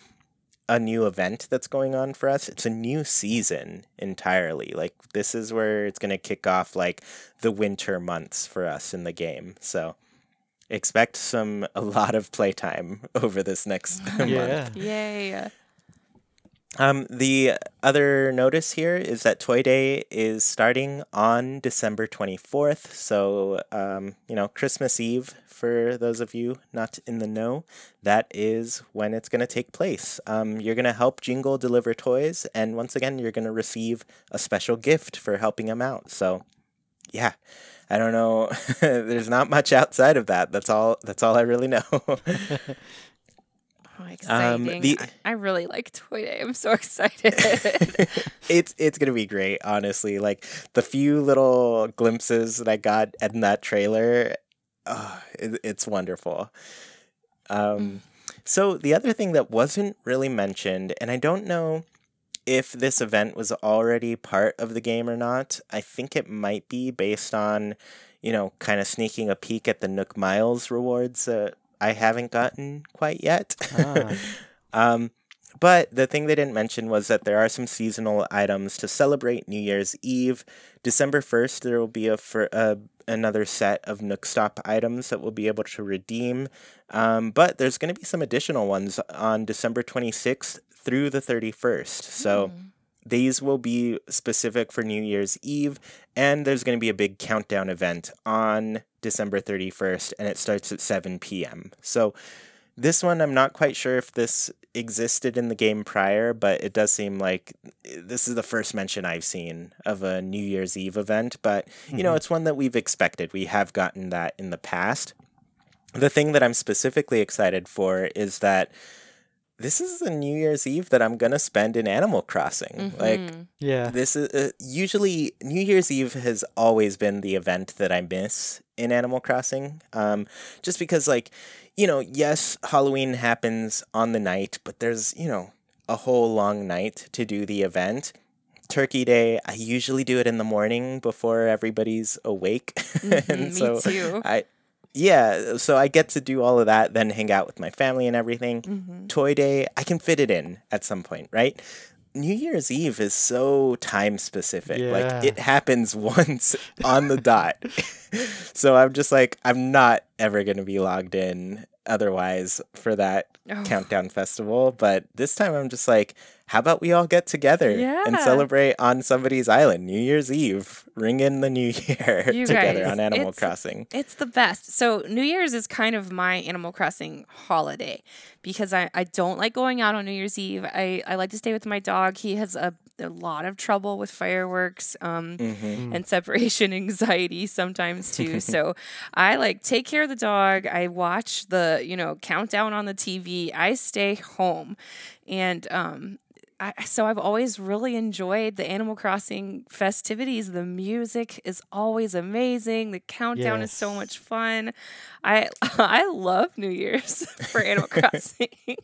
a new event that's going on for us, it's a new season entirely. Like, this is where it's going to kick off like the winter months for us in the game. So expect some, a lot of playtime over this next month. Yeah. Yay. Um, the other notice here is that Toy Day is starting on December 24th. So, um, you know, Christmas Eve, for those of you not in the know, that is when it's going to take place. Um, you're going to help Jingle deliver toys. And once again, you're going to receive a special gift for helping him out. So, yeah. I don't know. There's not much outside of that. That's all. That's all I really know. Oh, exciting. Um, the- I, really like Toy Day. I'm so excited. it's it's gonna be great, honestly. Like the few little glimpses that I got in that trailer, oh, it, it's wonderful. Um, so the other thing that wasn't really mentioned, and I don't know if this event was already part of the game or not. I think it might be based on, you know, kind of sneaking a peek at the Nook Miles rewards that I haven't gotten quite yet. Ah. Um, but the thing they didn't mention was that there are some seasonal items to celebrate New Year's Eve. December 1st, there will be a for, uh, another set of Nook Stop items that we'll be able to redeem. Um, but there's going to be some additional ones on December 26th through the 31st. So these will be specific for New Year's Eve, and there's going to be a big countdown event on December 31st, and it starts at 7 p.m. So this one, I'm not quite sure if this existed in the game prior, but it does seem like eh, this is the first mention I've seen of a New Year's Eve event. But, you know, mm-hmm. it's one that we've expected. We have gotten that in the past. The thing that I'm specifically excited for is that this is the New Year's Eve that I'm going to spend in Animal Crossing. Like, Mhm. Yeah. this is uh, usually New Year's Eve has always been the event that I miss in Animal Crossing. Um, just because, like, you know, yes, Halloween happens on the night, but there's you know a whole long night to do the event. Turkey Day, I usually do it in the morning before everybody's awake, Mhm, me too. I yeah, so I get to do all of that, then hang out with my family and everything. Mm-hmm. Toy Day, I can fit it in at some point, right? New Year's Eve is so time specific. Yeah. Like it happens once on the dot. so I'm just like, I'm not ever going to be logged in otherwise for that Oh. countdown festival. But this time I'm just like, how about we all get together and celebrate on somebody's island, New Year's Eve, ring in the new year You together guys, on Animal it's- Crossing. It's the best. So New Year's is kind of my Animal Crossing holiday because I, I don't like going out on New Year's Eve. I, I like to stay with my dog. He has a, a lot of trouble with fireworks um, hmm and separation anxiety sometimes too. so I like take care of the dog. I watch the, you know, countdown on the TV. I stay home. And um I, so I've always really enjoyed the Animal Crossing festivities. The music is always amazing. The countdown is so much fun. I I love New Year's for Animal Crossing,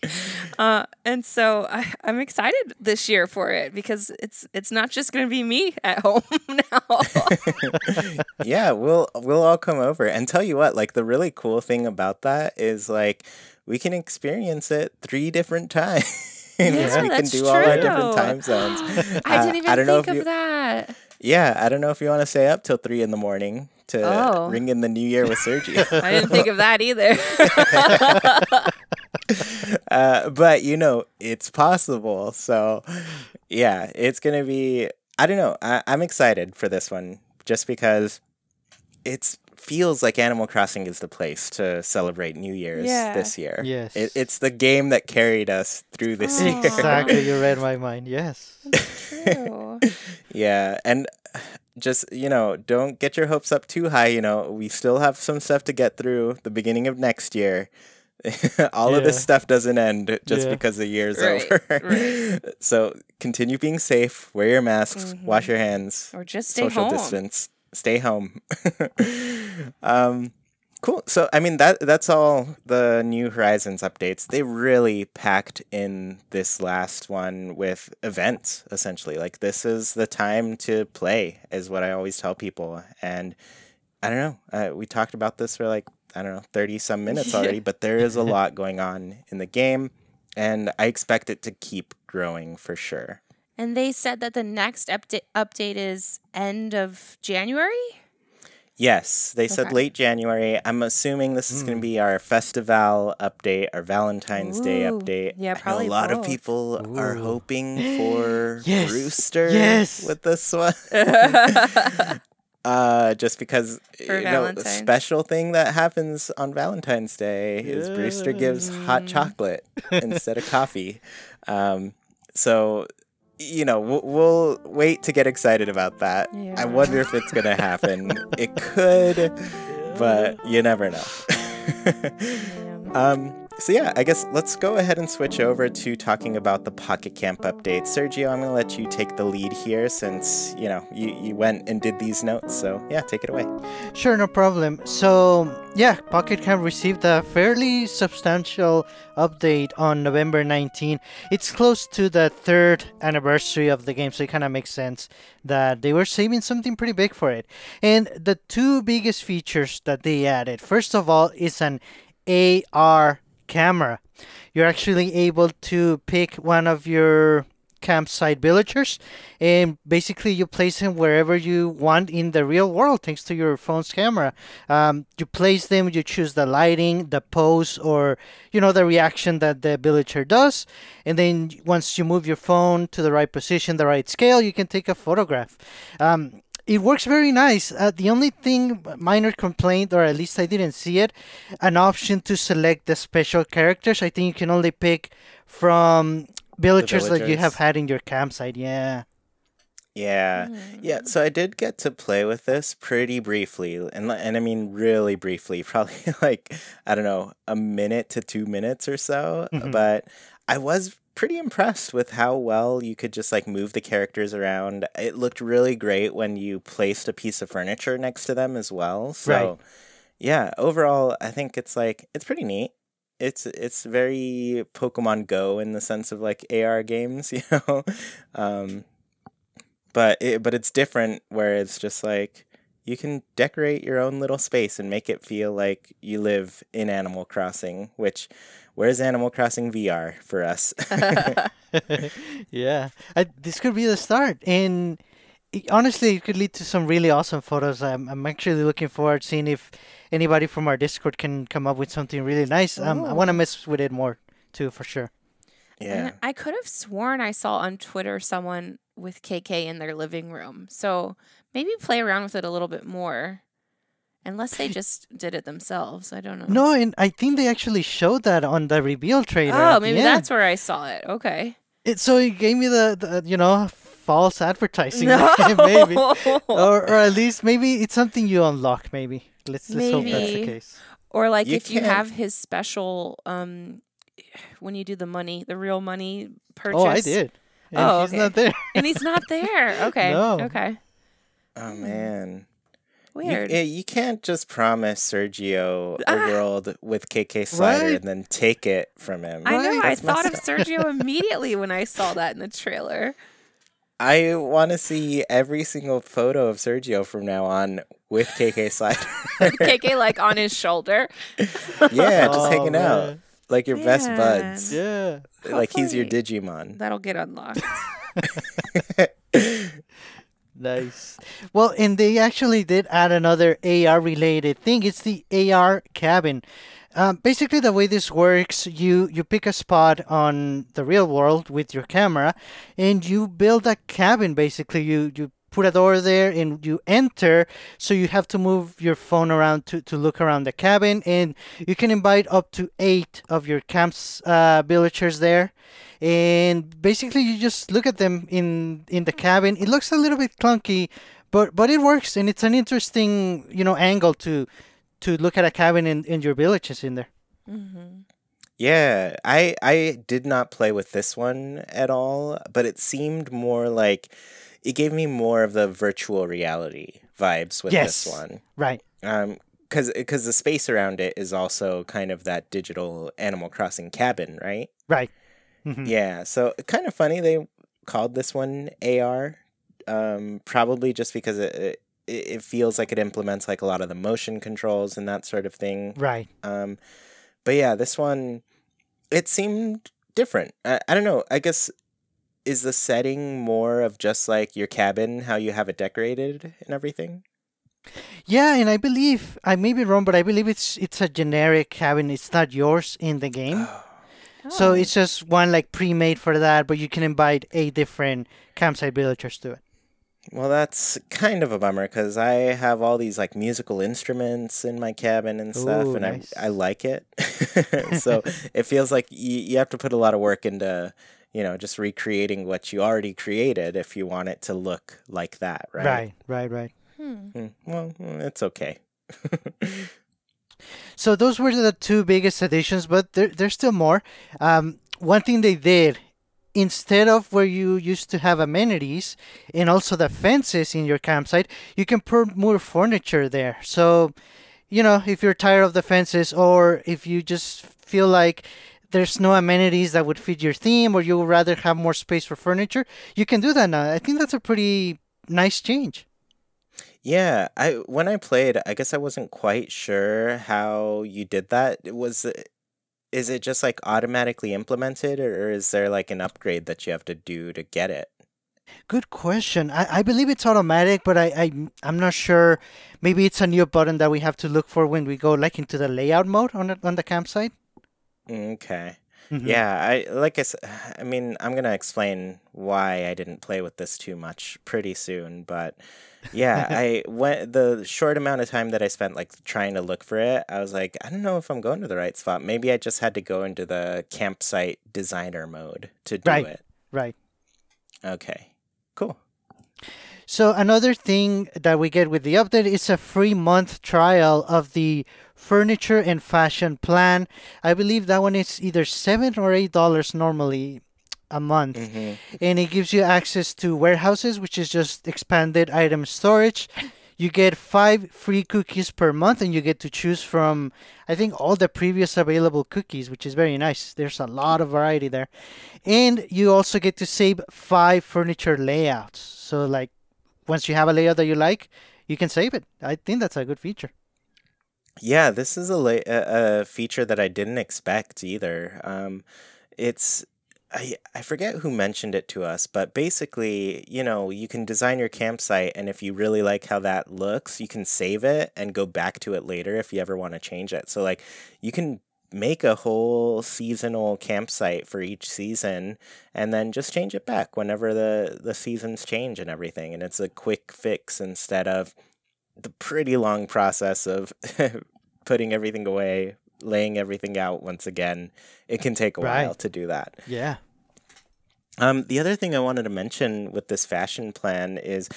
uh, and so I, I'm excited this year for it because it's it's not just going to be me at home now. yeah, we'll we'll all come over and tell you what. Like the really cool thing about that is like we can experience it three different times. Yeah, we can do all our different true. time zones. I didn't even I don't know think if of you- that. Yeah, I don't know if you want to stay up till three in the morning to Oh. ring in the new year with Sergio. I didn't think of that either. uh, but you know, it's possible. So yeah, it's gonna be. I don't know. I, I'm excited for this one just because it feels like Animal Crossing is the place to celebrate New Year's Yeah. this year. Yes. It, it's the game that carried us through this Oh. year. Exactly, you read my mind. Yes. True. Yeah, and just you know, don't get your hopes up too high. You know, we still have some stuff to get through the beginning of next year. All of this stuff doesn't end just Yeah. because the year's Right, over. right. So continue being safe. Wear your masks. Wash Mhm. your hands. Or just stay social home. distance. Stay home. um, cool. So I mean that that's all the New Horizons updates. They really packed in this last one with events. Essentially, like this is the time to play, is what I always tell people. And I don't know. Uh, we talked about this for like I don't know thirty some minutes already, but there is a lot going on in the game, and I expect it to keep growing for sure. And they said that the next update update is end of January. Yes, they said late January. I'm assuming this is going to be our festival update, our Valentine's Day update. yeah, I know probably a lot of both. people are hoping for Yes, Brewster yes. with this one. uh, just because For you know, the special thing that happens on Valentine's Day is Brewster gives hot Mm. chocolate instead of coffee. Um, so you know we'll, we'll wait to get excited about that. Yeah. I wonder if it's gonna happen. it could, but you never know. Yeah. Um, so yeah, I guess let's go ahead and switch over to talking about the Pocket Camp update. Sergio, I'm gonna let you take the lead here since you know you, you went and did these notes. So yeah, take it away. Sure, no problem. So, yeah, Pocket Camp received a fairly substantial update on November 19. It's close to the third anniversary of the game, so it kind of makes sense that they were saving something pretty big for it. And the two biggest features that they added first of all, is an AR camera. You're actually able to pick one of your campsite villagers and basically you place them wherever you want in the real world thanks to your phone's camera um, you place them you choose the lighting the pose or you know the reaction that the villager does and then once you move your phone to the right position the right scale you can take a photograph um, it works very nice. Uh, the only thing, minor complaint, or at least I didn't see it, an option to select the special characters. I think you can only pick from villagers, that you have had in your campsite. Yeah. Yeah, yeah. So I did get to play with this pretty briefly, and and I mean really briefly, probably like I don't know a minute to two minutes or so. Mhm. But I was pretty impressed with how well you could just like move the characters around. It looked really great when you placed a piece of furniture next to them as well. So Right. yeah, overall, I think it's like it's pretty neat. It's it's very Pokemon Go in the sense of like AR games, you know. Um, but it, but it's different where it's just like you can decorate your own little space and make it feel like you live in Animal Crossing, which where's Animal Crossing VR for us? yeah, I, this could be the start, and it, honestly, it could lead to some really awesome photos. I'm, I'm actually looking forward to seeing if anybody from our Discord can come up with something really nice. Um, I want to mess with it more too, for sure. yeah. And I could have sworn I saw on Twitter someone with KK in their living room. So maybe play around with it a little bit more. Unless they just did it themselves. I don't know. No, and I think they actually showed that on the reveal trailer. Oh, maybe end. that's where I saw it. Okay. it. So it gave me the, the you know false advertising, no! maybe, or or at least maybe it's something you unlock. Maybe let's let's hope that's the case. Or like You if you can't- have his special um when you do the money, the real money purchase. Oh, I did. And Oh, he's okay. not there. And he's not there. Okay. No. Okay. Oh man. You, Weird. eh, you can't just promise Sergio a Ah. world with KK Slider Right. and then take it from him. I know. I That's thought of Sergio immediately when I saw that in the trailer. I want to see every single photo of Sergio from now on with KK Slider. KK like on his shoulder. yeah, just Oh, hanging out like your best buds. Yeah. Like he's your Digimon. That'll get unlocked. Nice. Well, and they actually did add another AR related thing. It's the AR cabin. Um, basically, the way this works, you you pick a spot on the real world with your camera, and you build a cabin. Basically, you you put a door there and you enter. So you have to move your phone around to, to look around the cabin, and you can invite up to eight of your camps uh, villagers there and basically you just look at them in in the cabin it looks a little bit clunky but but it works and it's an interesting you know angle to to look at a cabin in, in your villages in there Mm-hmm. Yeah, I I did not play with this one at all, but it seemed more like it gave me more of the virtual reality vibes with Yes. this one. right Um, because because the space around it is also kind of that digital Animal Crossing cabin, right? right Mhm. Yeah. So kind of funny they called this one AR. Um, probably just because it, it it feels like it implements like a lot of the motion controls and that sort of thing. right Um, but yeah, this one, it seemed different. I, I don't know. I guess is the setting more of just like your cabin, how you have it decorated and everything. yeah and i believe i may be wrong but i believe it's it's a generic cabin it's not yours in the game oh. so Oh. it's just one like pre-made for that but you can invite eight different campsite villagers to it Well, that's kind of a bummer because I have all these like musical instruments in my cabin and stuff, Ooh, and nice. I I like it. so it feels like you you have to put a lot of work into you know just recreating what you already created if you want it to look like that, right? right right right Hmm. Mm, Well, mm, it's okay. So those were the two biggest additions, but there, there's still more. Um, one thing they did, instead of where you used to have amenities and also the fences in your campsite, you can put more furniture there. So, you know, if you're tired of the fences or if you just feel like there's no amenities that would fit your theme or you would rather have more space for furniture, you can do that now. I think that's a pretty nice change. Yeah, I when I played, I guess I wasn't quite sure how you did that. It Was it- is it just like automatically implemented, or is there like an upgrade that you have to do to get it? Good question. I, I believe it's automatic, but I, I I'm not sure. Maybe it's a new button that we have to look for when we go like into the layout mode on the, on the campsite. Okay. Mhm. Yeah, I like I said, I mean, I'm gonna explain why I didn't play with this too much pretty soon, but yeah, I went the short amount of time that I spent like trying to look for it, I was like, I don't know if I'm going to the right spot. Maybe I just had to go into the campsite designer mode to do Right. it. Right. Okay. Cool. So another thing that we get with the update is a free month trial of the furniture and fashion plan. I believe that one is either seven or eight dollars normally a month. hmm and it gives you access to warehouses, which is just expanded item storage. You get five free cookies per month, and you get to choose from, I think, all the previous available cookies, which is very nice. There's a lot of variety there. And you also get to save five furniture layouts. So, like, once you have a layout that you like, you can save it. I think that's a good feature. Yeah, this is a, la- a, feature that I didn't expect either. Um, it's I I forget who mentioned it to us, but basically, you know, you can design your campsite, and if you really like how that looks, you can save it and go back to it later if you ever want to change it. So like, you can make a whole seasonal campsite for each season and then just change it back whenever the the seasons change and everything and it's a quick fix instead of the pretty long process of putting everything away laying everything out once again it can take a Right. while to do that Yeah. um, the other thing I wanted to mention with this fashion plan is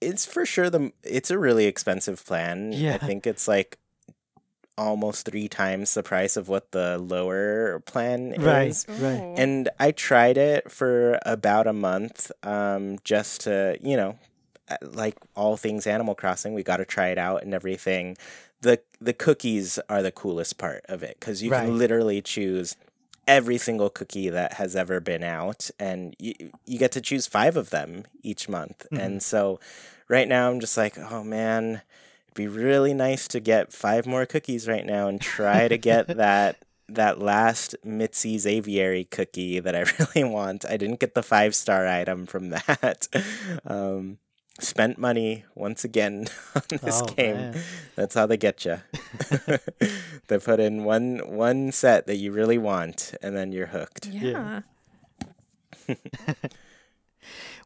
it's for sure the it's a really expensive plan. Yeah. I think it's like almost three times the price of what the lower plan Right. is. Right. Oh. And I tried it for about a month, um, just to you know, uh, like all things Animal Crossing, we got to try it out and everything. the The cookies are the coolest part of it because you Right. can literally choose every single cookie that has ever been out, and you you get to choose five of them each month. Mhm. And so, right now, I'm just like, oh man. It'd be really nice to get five more cookies right now and try to get that that last Mitzi's aviary cookie that I really want. I didn't get the five star item from that. Um, spent money once again on this Oh, game. man. That's how they get you. they put in one one set that you really want, and then you're hooked. yeah.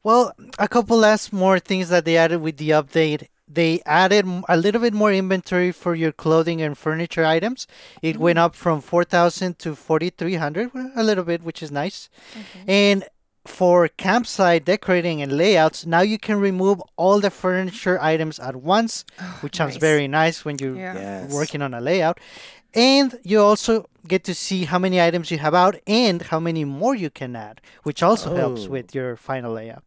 Well, a couple last more things that they added with the update. They added a little bit more inventory for your clothing and furniture items. It went mm. up from 4,000 to 4,300, a little bit, which is nice. And for campsite decorating and layouts, now you can remove all the furniture items at once, oh, which sounds very nice when you're Yeah. Yes. working on a layout. And you also get to see how many items you have out and how many more you can add, which also helps Oh. with your final layout.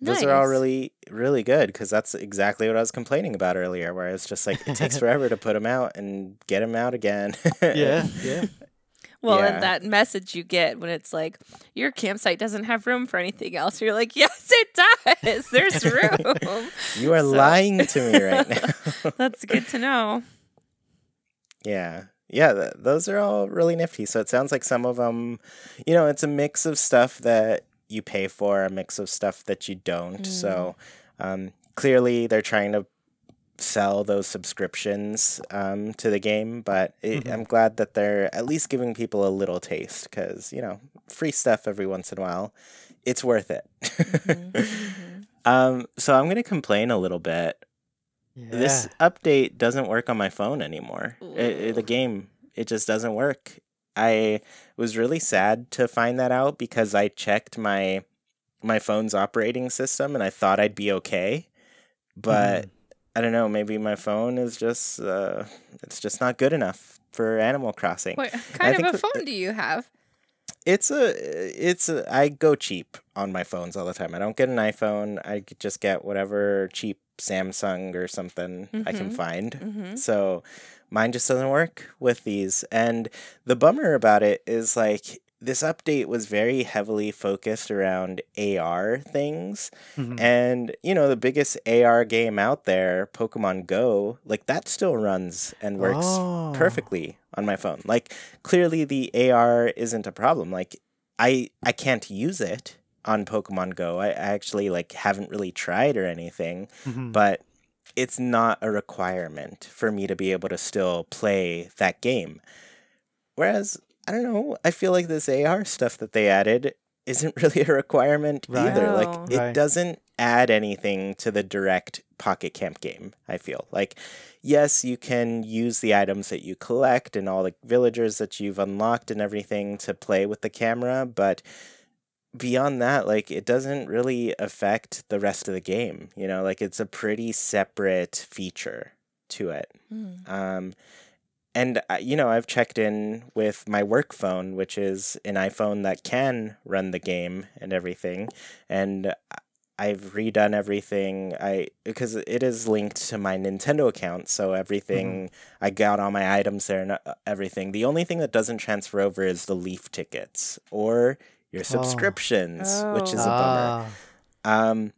Those are all really, really good because that's exactly what I was complaining about earlier, where it's just like it takes forever to put them out and get them out again. yeah, yeah. Well, Yeah. and that message you get when it's like your campsite doesn't have room for anything else, you're like, yes, it does. There's room. You are So- lying to me right now. That's good to know. Yeah. Yeah, th- those are all really nifty. So it sounds like some of them, you know, it's a mix of stuff that you pay for, a mix of stuff that you don't. So um, clearly they're trying to sell those subscriptions um, to the game, but it, I'm glad that they're at least giving people a little taste because, you know, free stuff every once in a while, it's worth it. um, so I'm going to complain a little bit this update doesn't work on my phone anymore. It- it- the game, it just doesn't work. I was really sad to find that out because I checked my my phone's operating system and I thought I'd be okay, but I don't know. Maybe my phone is just uh, it's just not good enough for Animal Crossing. What kind of a phone do you have? It's a it's a, I go cheap on my phones all the time. I don't get an iPhone. I just get whatever cheap Samsung or something I can Mhm. find. Mm-hmm. So mine just doesn't work with these. And the bummer about it is like this update was very heavily focused around AR things. Mhm. And, you know, the biggest AR game out there, Pokemon Go, like that still runs and works Oh. perfectly on my phone. Like clearly the AR isn't a problem. Like I I can't use it on Pokemon Go. I, I actually like haven't really tried or anything Mhm. but it's not a requirement for me to be able to still play that game. Whereas, I don't know, I feel like this AR stuff that they added isn't really a requirement Right. either. No. Like, it Right. doesn't add anything to the direct Pocket Camp game, I feel. Like, yes, you can use the items that you collect and all the villagers that you've unlocked and everything to play with the camera, but beyond that, like it doesn't really affect the rest of the game. You know, like it's a pretty separate feature to it. Mm. Um, and uh, you know, I've checked in with my work phone, which is an iPhone that can run the game and everything, and I've redone everything. I because it is linked to my Nintendo account, so everything I got all my items there and uh, everything. The only thing that doesn't transfer over is the Leaf tickets or your subscriptions, which is a bummer. Ah, Um,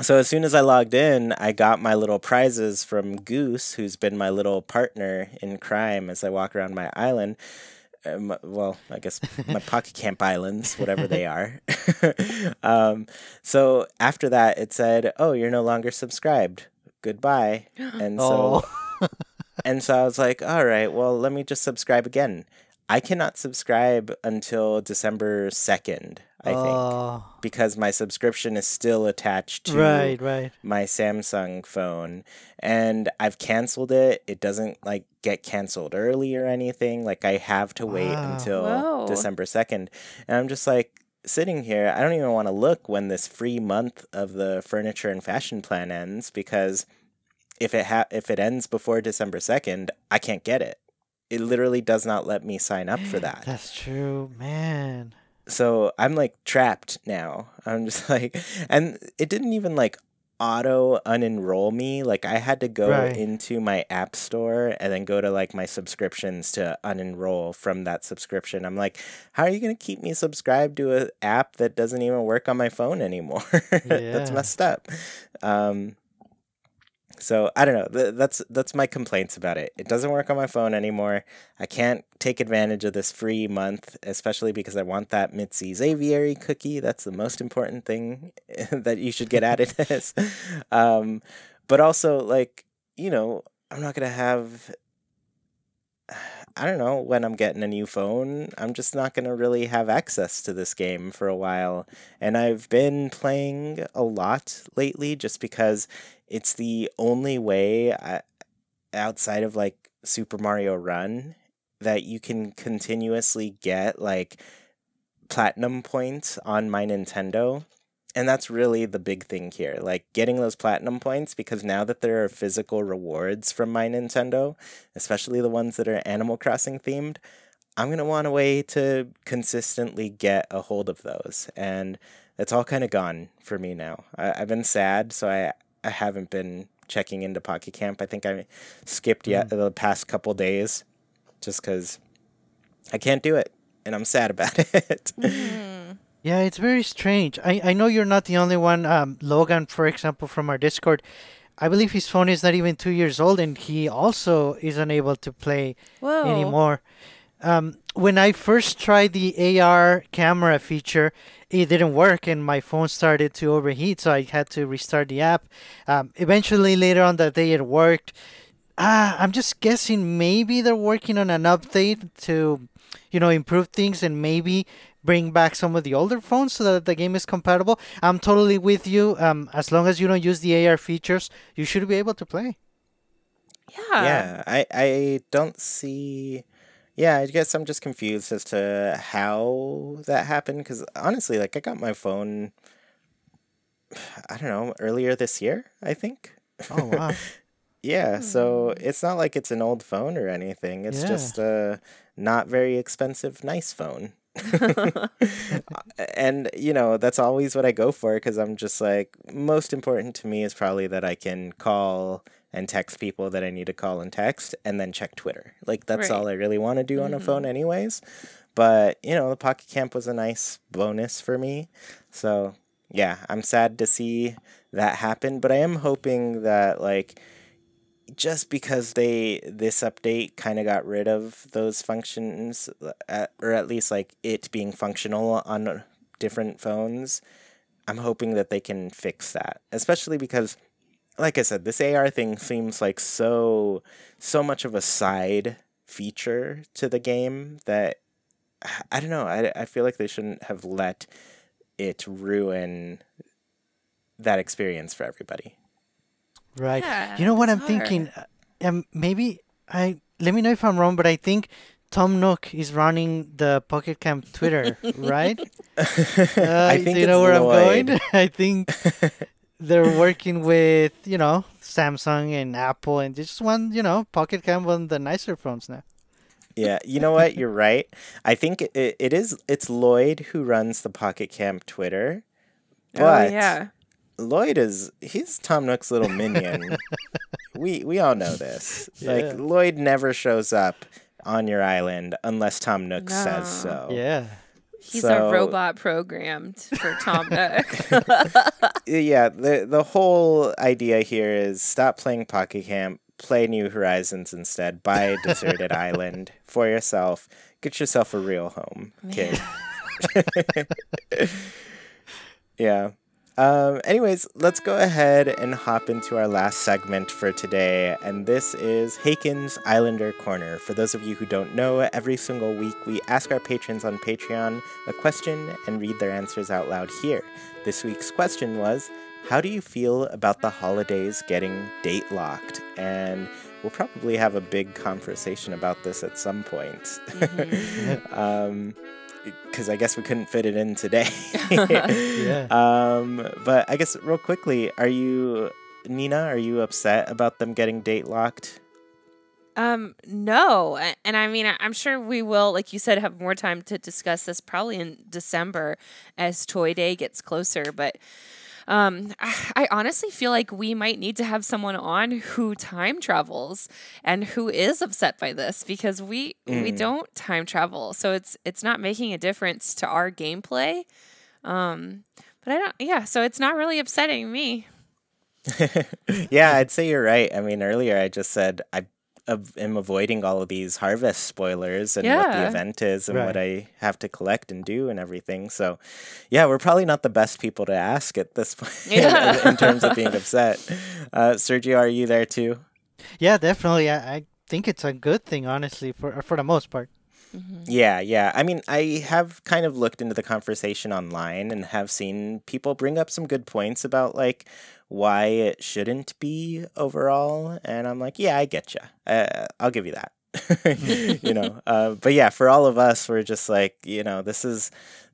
so as soon as I logged in, I got my little prizes from Goose, who's been my little partner in crime as I walk around my island. Um, well, I guess my Pocket Camp Islands, whatever they are. um, so after that, it said, "Oh, you're no longer subscribed. Goodbye." And so, Oh. and so I was like, "All right, well, let me just subscribe again." I cannot subscribe until December second, I think Oh, because my subscription is still attached to right, right. my Samsung phone and I've canceled it. It doesn't like get canceled early or anything. Like I have to wait Wow. until Whoa. December 2nd. And I'm just like sitting here, I don't even want to look when this free month of the furniture and fashion plan ends because if it ha- if it ends before December 2nd, I can't get it. It literally does not let me sign up for that That's true, man. so I'm like trapped now. I'm just like, and it didn't even like auto unenroll me. Like I had to go Right. into my app store and then go to like my subscriptions to unenroll from that subscription. I'm like, how are you gonna keep me subscribed to an app that doesn't even work on my phone anymore? That's messed up. Um, so I don't know. Th- That's that's my complaints about it. It doesn't work on my phone anymore. I can't take advantage of this free month, especially because I want that Mitzi's aviary cookie. That's the most important thing that you should get out of this. Um, but also, like you know, I'm not gonna have. I don't know when I'm getting a new phone. I'm just not going to really have access to this game for a while. And I've been playing a lot lately just because it's the only way I, outside of like Super Mario Run that you can continuously get like platinum points on my Nintendo. And that's really the big thing here. Like getting those platinum points because now that there are physical rewards from my Nintendo, especially the ones that are Animal Crossing themed, I'm going to want a way to consistently get a hold of those. And it's all kind of gone for me now. I, I've been sad, so I, I haven't been checking into Pocket Camp. I think I skipped yet hmm. the past couple days just because I can't do it. And I'm sad about it. Hmm. Yeah, it's very strange. I, I know you're not the only one. Um, Logan, for example, from our Discord, I believe his phone is not even two years old, and he also is unable to play Whoa. anymore. Um, when I first tried the AR camera feature, it didn't work, and my phone started to overheat, so I had to restart the app. Um, eventually, later on that day, it worked. Ah, I'm just guessing maybe they're working on an update to, you know, improve things and maybe bring back some of the older phones so that the game is compatible. I'm totally with you. Um, as long as you don't use the AR features, you should be able to play. Yeah. yeah, I, I don't see. Yeah, I guess I'm just confused as to how that happened because honestly, like, I got my phone, I don't know, earlier this year, I think. Oh wow. Yeah, so it's not like it's an old phone or anything. It's Yeah. just a not very expensive, nice phone. and you know that's always what I go for because I'm just like most important to me is probably that I can call and text people that I need to call and text, and then check Twitter. Like that's Right. all I really want to do on a mm-hmm. phone, anyways. But you know, the Pocket Camp was a nice bonus for me. So yeah, I'm sad to see that happen, but I am hoping that like just because they this update kind of got rid of those functions uh, or at least like it being functional on different phones i'm hoping that they can fix that. Especially because like i said this ar thing seems like so so much of a side feature to the game that i don't know i, I feel like they shouldn't have let it ruin that experience for everybody Right. Yeah, you know what I'm thinking? Uh, Um, maybe I let me know if I'm wrong, but I think Tom Nook is running the Pocket Camp Twitter, right? Uh, I think do you know it's where I'm going? I think they're working with you know Samsung and Apple, and just one you know Pocket Camp on the nicer phones now. Yeah, you know what? You're right. I think it, it is. It's Lloyd who runs the Pocket Camp Twitter, but oh yeah. Lloyd is he's Tom Nook's little minion. we we all know this. Yeah. Like Lloyd never shows up on your island unless Tom Nook says so. Yeah. He's So- a robot programmed for Tom Nook. yeah, the the whole idea here is stop playing Pocket Camp, play New Horizons instead. Buy a Deserted Island for yourself. Get yourself a real home, kid. yeah. Um, anyways, let's go ahead and hop into our last segment for today, and this is Haken's Islander Corner. For those of you who don't know, every single week we ask our patrons on Patreon a question and read their answers out loud here. This week's question was How do you feel about the holidays getting date locked? And we'll probably have a big conversation about this at some point. um, because I guess we couldn't fit it in today. Yeah. Um, but I guess real quickly, are you Nina? Are you upset about them getting date locked? Um, no, and I mean, I'm sure we will, like you said, have more time to discuss this probably in December as Toy Day gets closer. But um, I, honestly feel like we might need to have someone on who time travels and who is upset by this because we we Mm. don't time travel, so it's it's not making a difference to our gameplay. Um, but I don't, yeah, so it's not really upsetting me. yeah, I'd say you're right. I mean, earlier I just said I am avoiding all of these harvest spoilers and what the event is and what I have to collect and do and everything. So, yeah, we're probably not the best people to ask at this point Yeah. in terms of being upset. Uh, Sergio, are you there too? Yeah, definitely. I, I think it's a good thing, honestly, for for the most part. Yeah, yeah. I mean, I have kind of looked into the conversation online and have seen people bring up some good points about like why it shouldn't be overall, and I'm like, yeah, I get you. Uh, I'll give you that. you know, uh, but yeah, for all of us, we're just like, you know, this is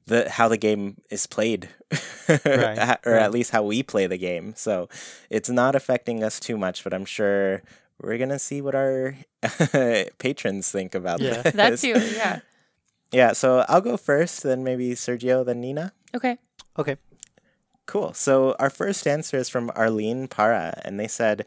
the how the game is played, Right, or right. at least how we play the game. So it's not affecting us too much, but I'm sure we're gonna see what our patrons think about Yeah. this. That too, yeah. Yeah, so I'll go first, then maybe Sergio, then Nina. Okay. Okay. Cool. So our first answer is from Arlene Para, and they said,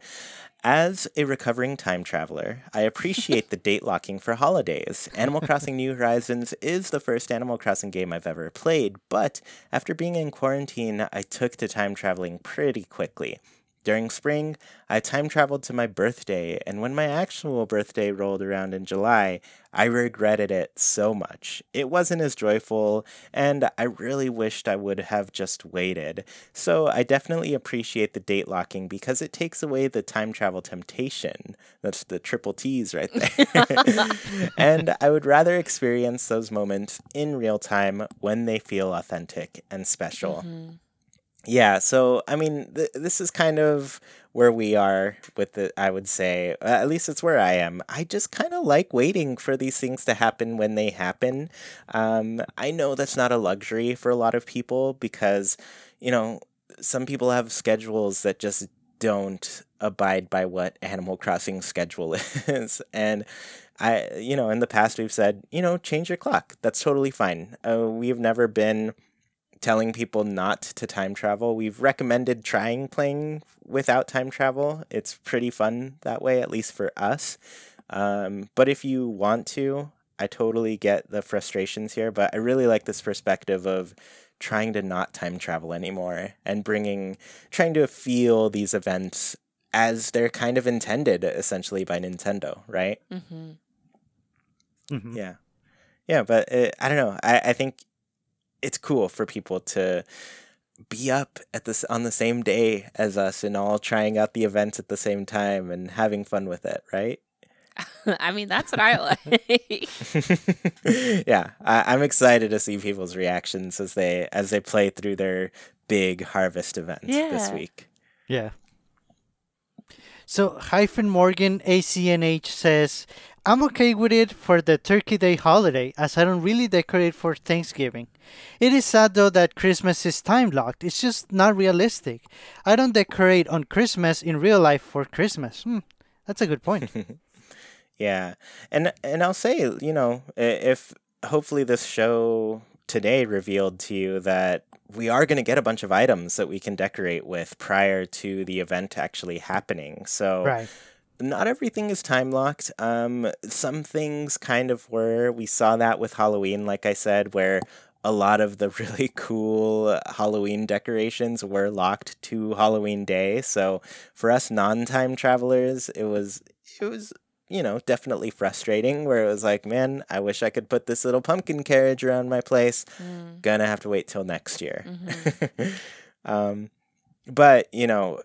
as a recovering time traveler, I appreciate the date locking for holidays. Animal Crossing New Horizons is the first Animal Crossing game I've ever played, but after being in quarantine, I took to time traveling pretty quickly. During spring, I time traveled to my birthday, and when my actual birthday rolled around in July, I regretted it so much. It wasn't as joyful, and I really wished I would have just waited. So I definitely appreciate the date locking because it takes away the time travel temptation. That's the triple T's right there. and I would rather experience those moments in real time when they feel authentic and special. Mm-hmm. Yeah, so I mean, th- this is kind of where we are with the. I would say, at least it's where I am. I just kind of like waiting for these things to happen when they happen. Um, I know that's not a luxury for a lot of people because, you know, some people have schedules that just don't abide by what Animal Crossing schedule is, and I, you know, in the past we've said, you know, change your clock. That's totally fine. Uh, we've never been telling people not to time travel. We've recommended trying playing without time travel. It's pretty fun that way, at least for us. Um, but if you want to, I totally get the frustrations here. But I really like this perspective of trying to not time travel anymore and bringing, trying to feel these events as they're kind of intended, essentially by Nintendo, right? Mm-hmm. Mhm. Yeah. Yeah, but uh I don't know. I, I think it's cool for people to be up at this on the same day as us and all trying out the events at the same time and having fun with it, right? I mean, that's what I like. yeah, I, I'm excited to see people's reactions as they as they play through their big harvest event this week. Yeah. So hyphen Morgan ACNH says, I'm okay with it for the Turkey Day holiday as I don't really decorate for Thanksgiving. It is sad though that Christmas is time locked. It's just not realistic. I don't decorate on Christmas in real life for Christmas. Hmm, that's a good point. Yeah, and and I'll say, you know, if hopefully this show today revealed to you that we are going to get a bunch of items that we can decorate with prior to the event actually happening. So right. Not everything is time locked. Um, some things kind of were. We saw that with Halloween, like I said, where a lot of the really cool Halloween decorations were locked to Halloween Day. So for us non-time travelers, it was it was you know definitely frustrating. Where it was like, man, I wish I could put this little pumpkin carriage around my place. Mm. Gonna have to wait till next year. Mhm. um, but you know.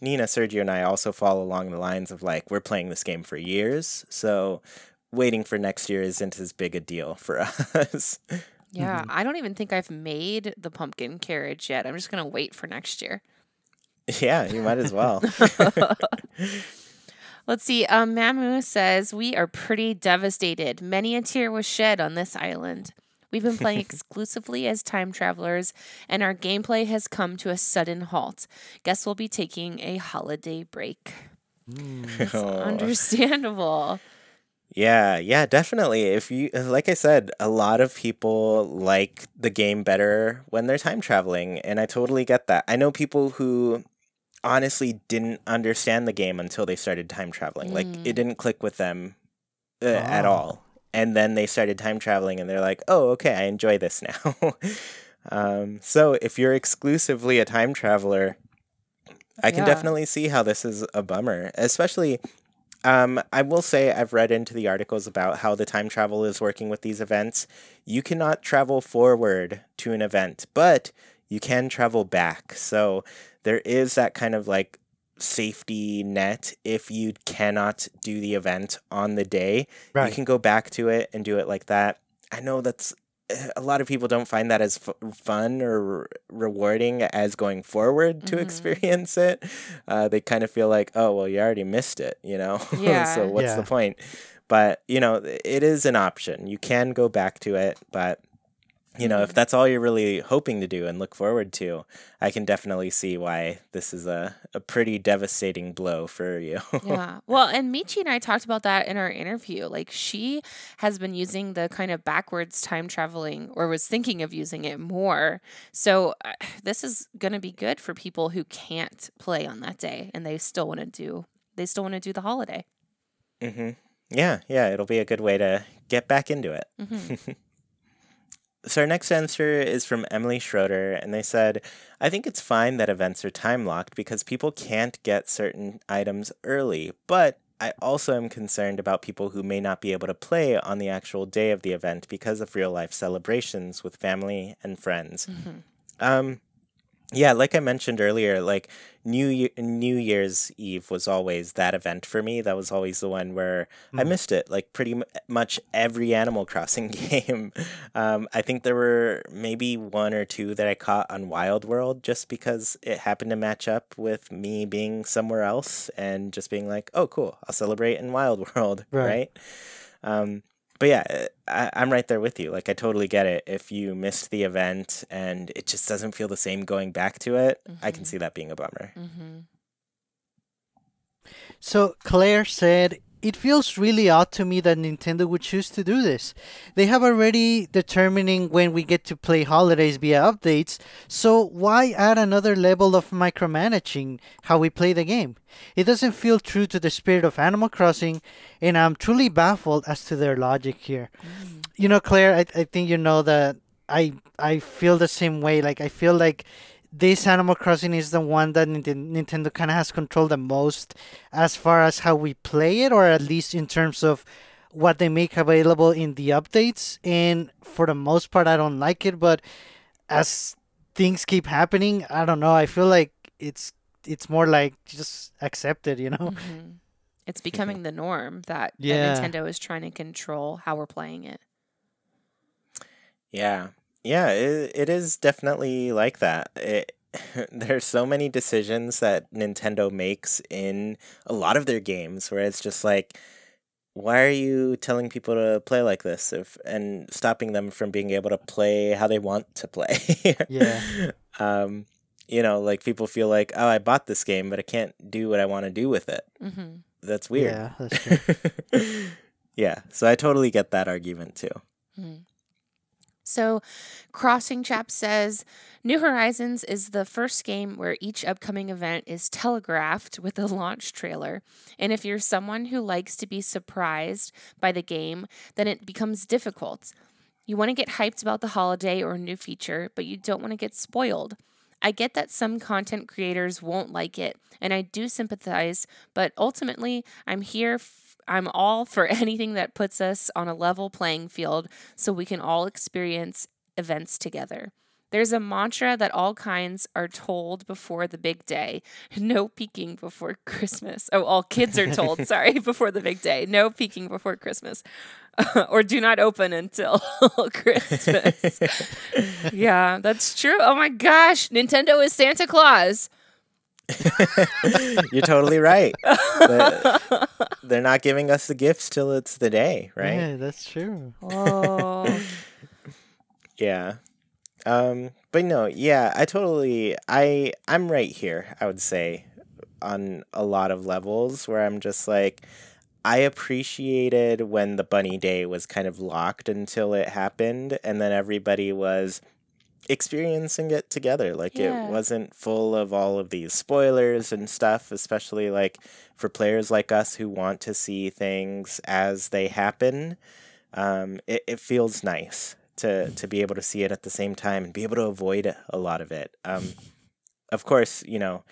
Nina, Sergio, and I also fall along the lines of like we're playing this game for years, so waiting for next year isn't as big a deal for us. Yeah, I don't even think I've made the pumpkin carriage yet. I'm just gonna wait for next year. yeah, you might as well. Let's see. Um, Mamu says we are pretty devastated. Many a tear was shed on this island. We've been playing exclusively as time travelers, and our gameplay has come to a sudden halt. Guess we'll be taking a holiday break. It's Oh. understandable. Yeah, yeah, definitely. If you, like I said, a lot of people like the game better when they're time traveling, and I totally get that. I know people who honestly didn't understand the game until they started time traveling. Like Mm. it didn't click with them uh, at Oh. all. And then they started time traveling and they're like, oh, okay, I enjoy this now. um, so if you're exclusively a time traveler, I can Yeah. definitely see how this is a bummer, especially. Um, I will say I've read into the articles about how the time travel is working with these events. You cannot travel forward to an event, but you can travel back. So there is that kind of like safety net if you cannot do the event on the day. You can go back to it and do it like that. I know that's eh, a lot of people don't find that as f- fun or rewarding as going forward to Mhm. experience it. Uh, they kind of feel like, oh, well, you already missed it, you know? Yeah. so what's Yeah. the point? But, you know, it is an option. You can go back to it, but. You know, if Mhm. that's all you're really hoping to do and look forward to, I can definitely see why this is a, a pretty devastating blow for you. yeah. Well, and Michi and I talked about that in our interview. Like she has been using the kind of backwards time traveling or was thinking of using it more. So uh, this is going to be good for people who can't play on that day and they still want to do they still want to do the holiday. hmm Yeah, yeah, it'll be a good way to get back into it. hmm So our next answer is from Emily Schroeder, and they said, I think it's fine that events are time locked because people can't get certain items early, but I also am concerned about people who may not be able to play on the actual day of the event because of real life celebrations with family and friends. hmm Um, yeah, like I mentioned earlier, like New Year, New Year's Eve was always that event for me. That was always the one where I Mm. missed it. Like pretty mu- much every Animal Crossing game. Um, I think there were maybe one or two that I caught on Wild World just because it happened to match up with me being somewhere else and just being like, oh, cool, I'll celebrate in Wild World, Right. right? Um, but yeah, I, I'm right there with you. Like, I totally get it. If you missed the event and it just doesn't feel the same going back to it, I can Mhm. see that being a bummer. hmm So Claire said, It feels really odd to me that Nintendo would choose to do this. They have already determining when we get to play holidays via updates, so why add another level of micromanaging how we play the game? It doesn't feel true to the spirit of Animal Crossing, and I'm truly baffled as to their logic here. Mm. You know, Claire, I, I think you know that I I feel the same way. Like I feel like this Animal Crossing is the one that Nintendo kind of has control the most as far as how we play it, or at least in terms of what they make available in the updates. And for the most part, I don't like it. But as things keep happening, I don't know. I feel like it's it's more like just accept it, you know? hmm It's becoming the norm that, that Nintendo is trying to control how we're playing it. Yeah. Yeah, it, it is definitely like that. It, there's so many decisions that Nintendo makes in a lot of their games where it's just like why are you telling people to play like this if and stopping them from being able to play how they want to play? Yeah. Um you know, like people feel like, "Oh, I bought this game, but I can't do what I want to do with it." hmm That's weird. Yeah, that's true. yeah, so I totally get that argument too. So, Crossing Chap says New Horizons is the first game where each upcoming event is telegraphed with a launch trailer. And if you're someone who likes to be surprised by the game, then it becomes difficult. You want to get hyped about the holiday or new feature, but you don't want to get spoiled. I get that some content creators won't like it, and I do sympathize, but ultimately, I'm here. I'm all for anything that puts us on a level playing field so we can all experience events together. There's a mantra that all kinds are told before the big day. No peeking before Christmas. Oh, all kids are told, sorry, before the big day. No peeking before Christmas. or do not open until Christmas. yeah, that's true. Oh my gosh, Nintendo is Santa Claus. You're totally right. They're, they're not giving us the gifts till it's the day, right? Yeah, that's true. Oh. Yeah. Um, but no, yeah, I totally I I'm right here, I would say, on a lot of levels where I'm just like I appreciated when the bunny day was kind of locked until it happened and then everybody was experiencing it together. Like Yeah. it wasn't full of all of these spoilers and stuff, especially like for players like us who want to see things as they happen. Um, it, it feels nice to to be able to see it at the same time and be able to avoid a lot of it. Um, of course, you know,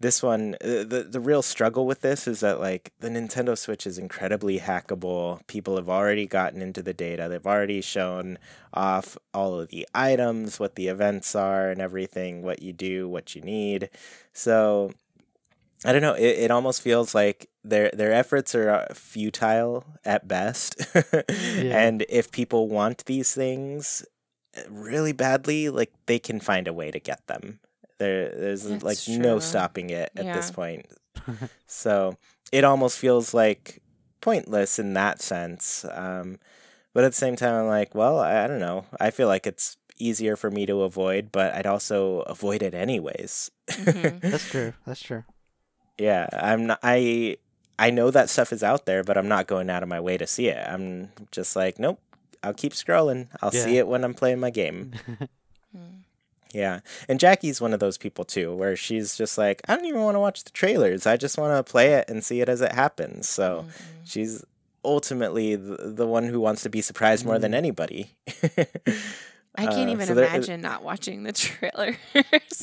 this one uh, the the real struggle with this is that like the Nintendo Switch is incredibly hackable. People have already gotten into the data. They've already shown off all of the items, what the events are and everything, what you do, what you need. So I don't know. It, it almost feels like their their efforts are uh, futile at best. And if people want these things uh, really badly, like they can find a way to get them. There, there's That's like no stopping it at this point. so it almost feels like pointless in that sense. Um, but at the same time, I'm like, well, I, I don't know. I feel like it's easier for me to avoid, but I'd also avoid it anyways. Mhm. That's true. That's true. Yeah, I'm not. I I know that stuff is out there, but I'm not going out of my way to see it. I'm just like, nope. I'll keep scrolling. I'll see it when I'm playing my game. Yeah, and Jackie's one of those people too, where she's just like, I don't even want to watch the trailers. I just want to play it and see it as it happens. So Mhm. she's ultimately the, the one who wants to be surprised more than anybody. I can't Uh, even so there- imagine not watching the trailers.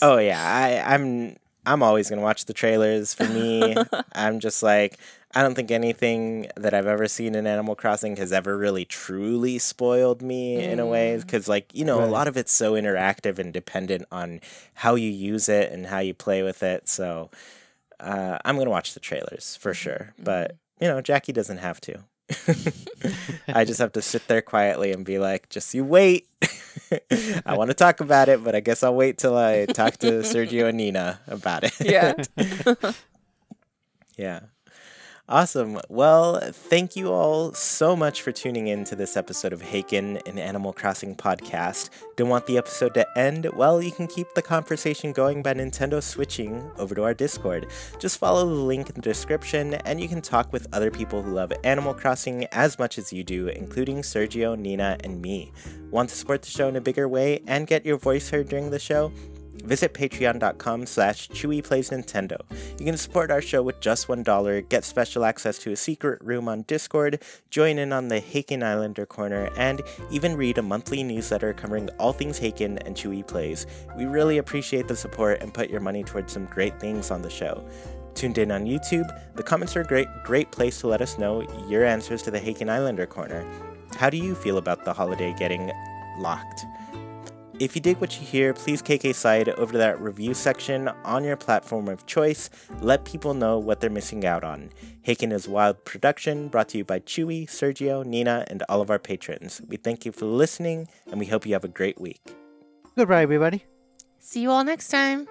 Oh yeah, I, I'm I'm always gonna watch the trailers. For me, I'm just like I don't think anything that I've ever seen in Animal Crossing has ever really truly spoiled me in a way Mm. because like you know a lot of it's so interactive and dependent on how you use it and how you play with it. So uh, I'm gonna watch the trailers for sure, but you know Jackie doesn't have to. I just have to sit there quietly and be like, just you wait. I want to talk about it, but I guess I'll wait till I talk to Sergio and Nina about it. yeah. yeah. Awesome. Well, thank you all so much for tuning in to this episode of Haken, an Animal Crossing podcast. Don't want the episode to end? Well, you can keep the conversation going by Nintendo switching over to our Discord. Just follow the link in the description, and you can talk with other people who love Animal Crossing as much as you do, including Sergio, Nina, and me. Want to support the show in a bigger way and get your voice heard during the show? Visit patreon.com slash chewyplaysnintendo. You can support our show with just $1, get special access to a secret room on Discord, join in on the Haken Islander Corner, and even read a monthly newsletter covering all things Haken and Chewy Plays. We really appreciate the support and put your money towards some great things on the show. Tuned in on YouTube, the comments are a great, great place to let us know your answers to the Haken Islander Corner. How do you feel about the holiday getting locked? If you dig what you hear, please KK side over to that review section on your platform of choice. Let people know what they're missing out on. Haken is Wild Production, brought to you by Chewy, Sergio, Nina, and all of our patrons. We thank you for listening, and we hope you have a great week. Goodbye, everybody. See you all next time.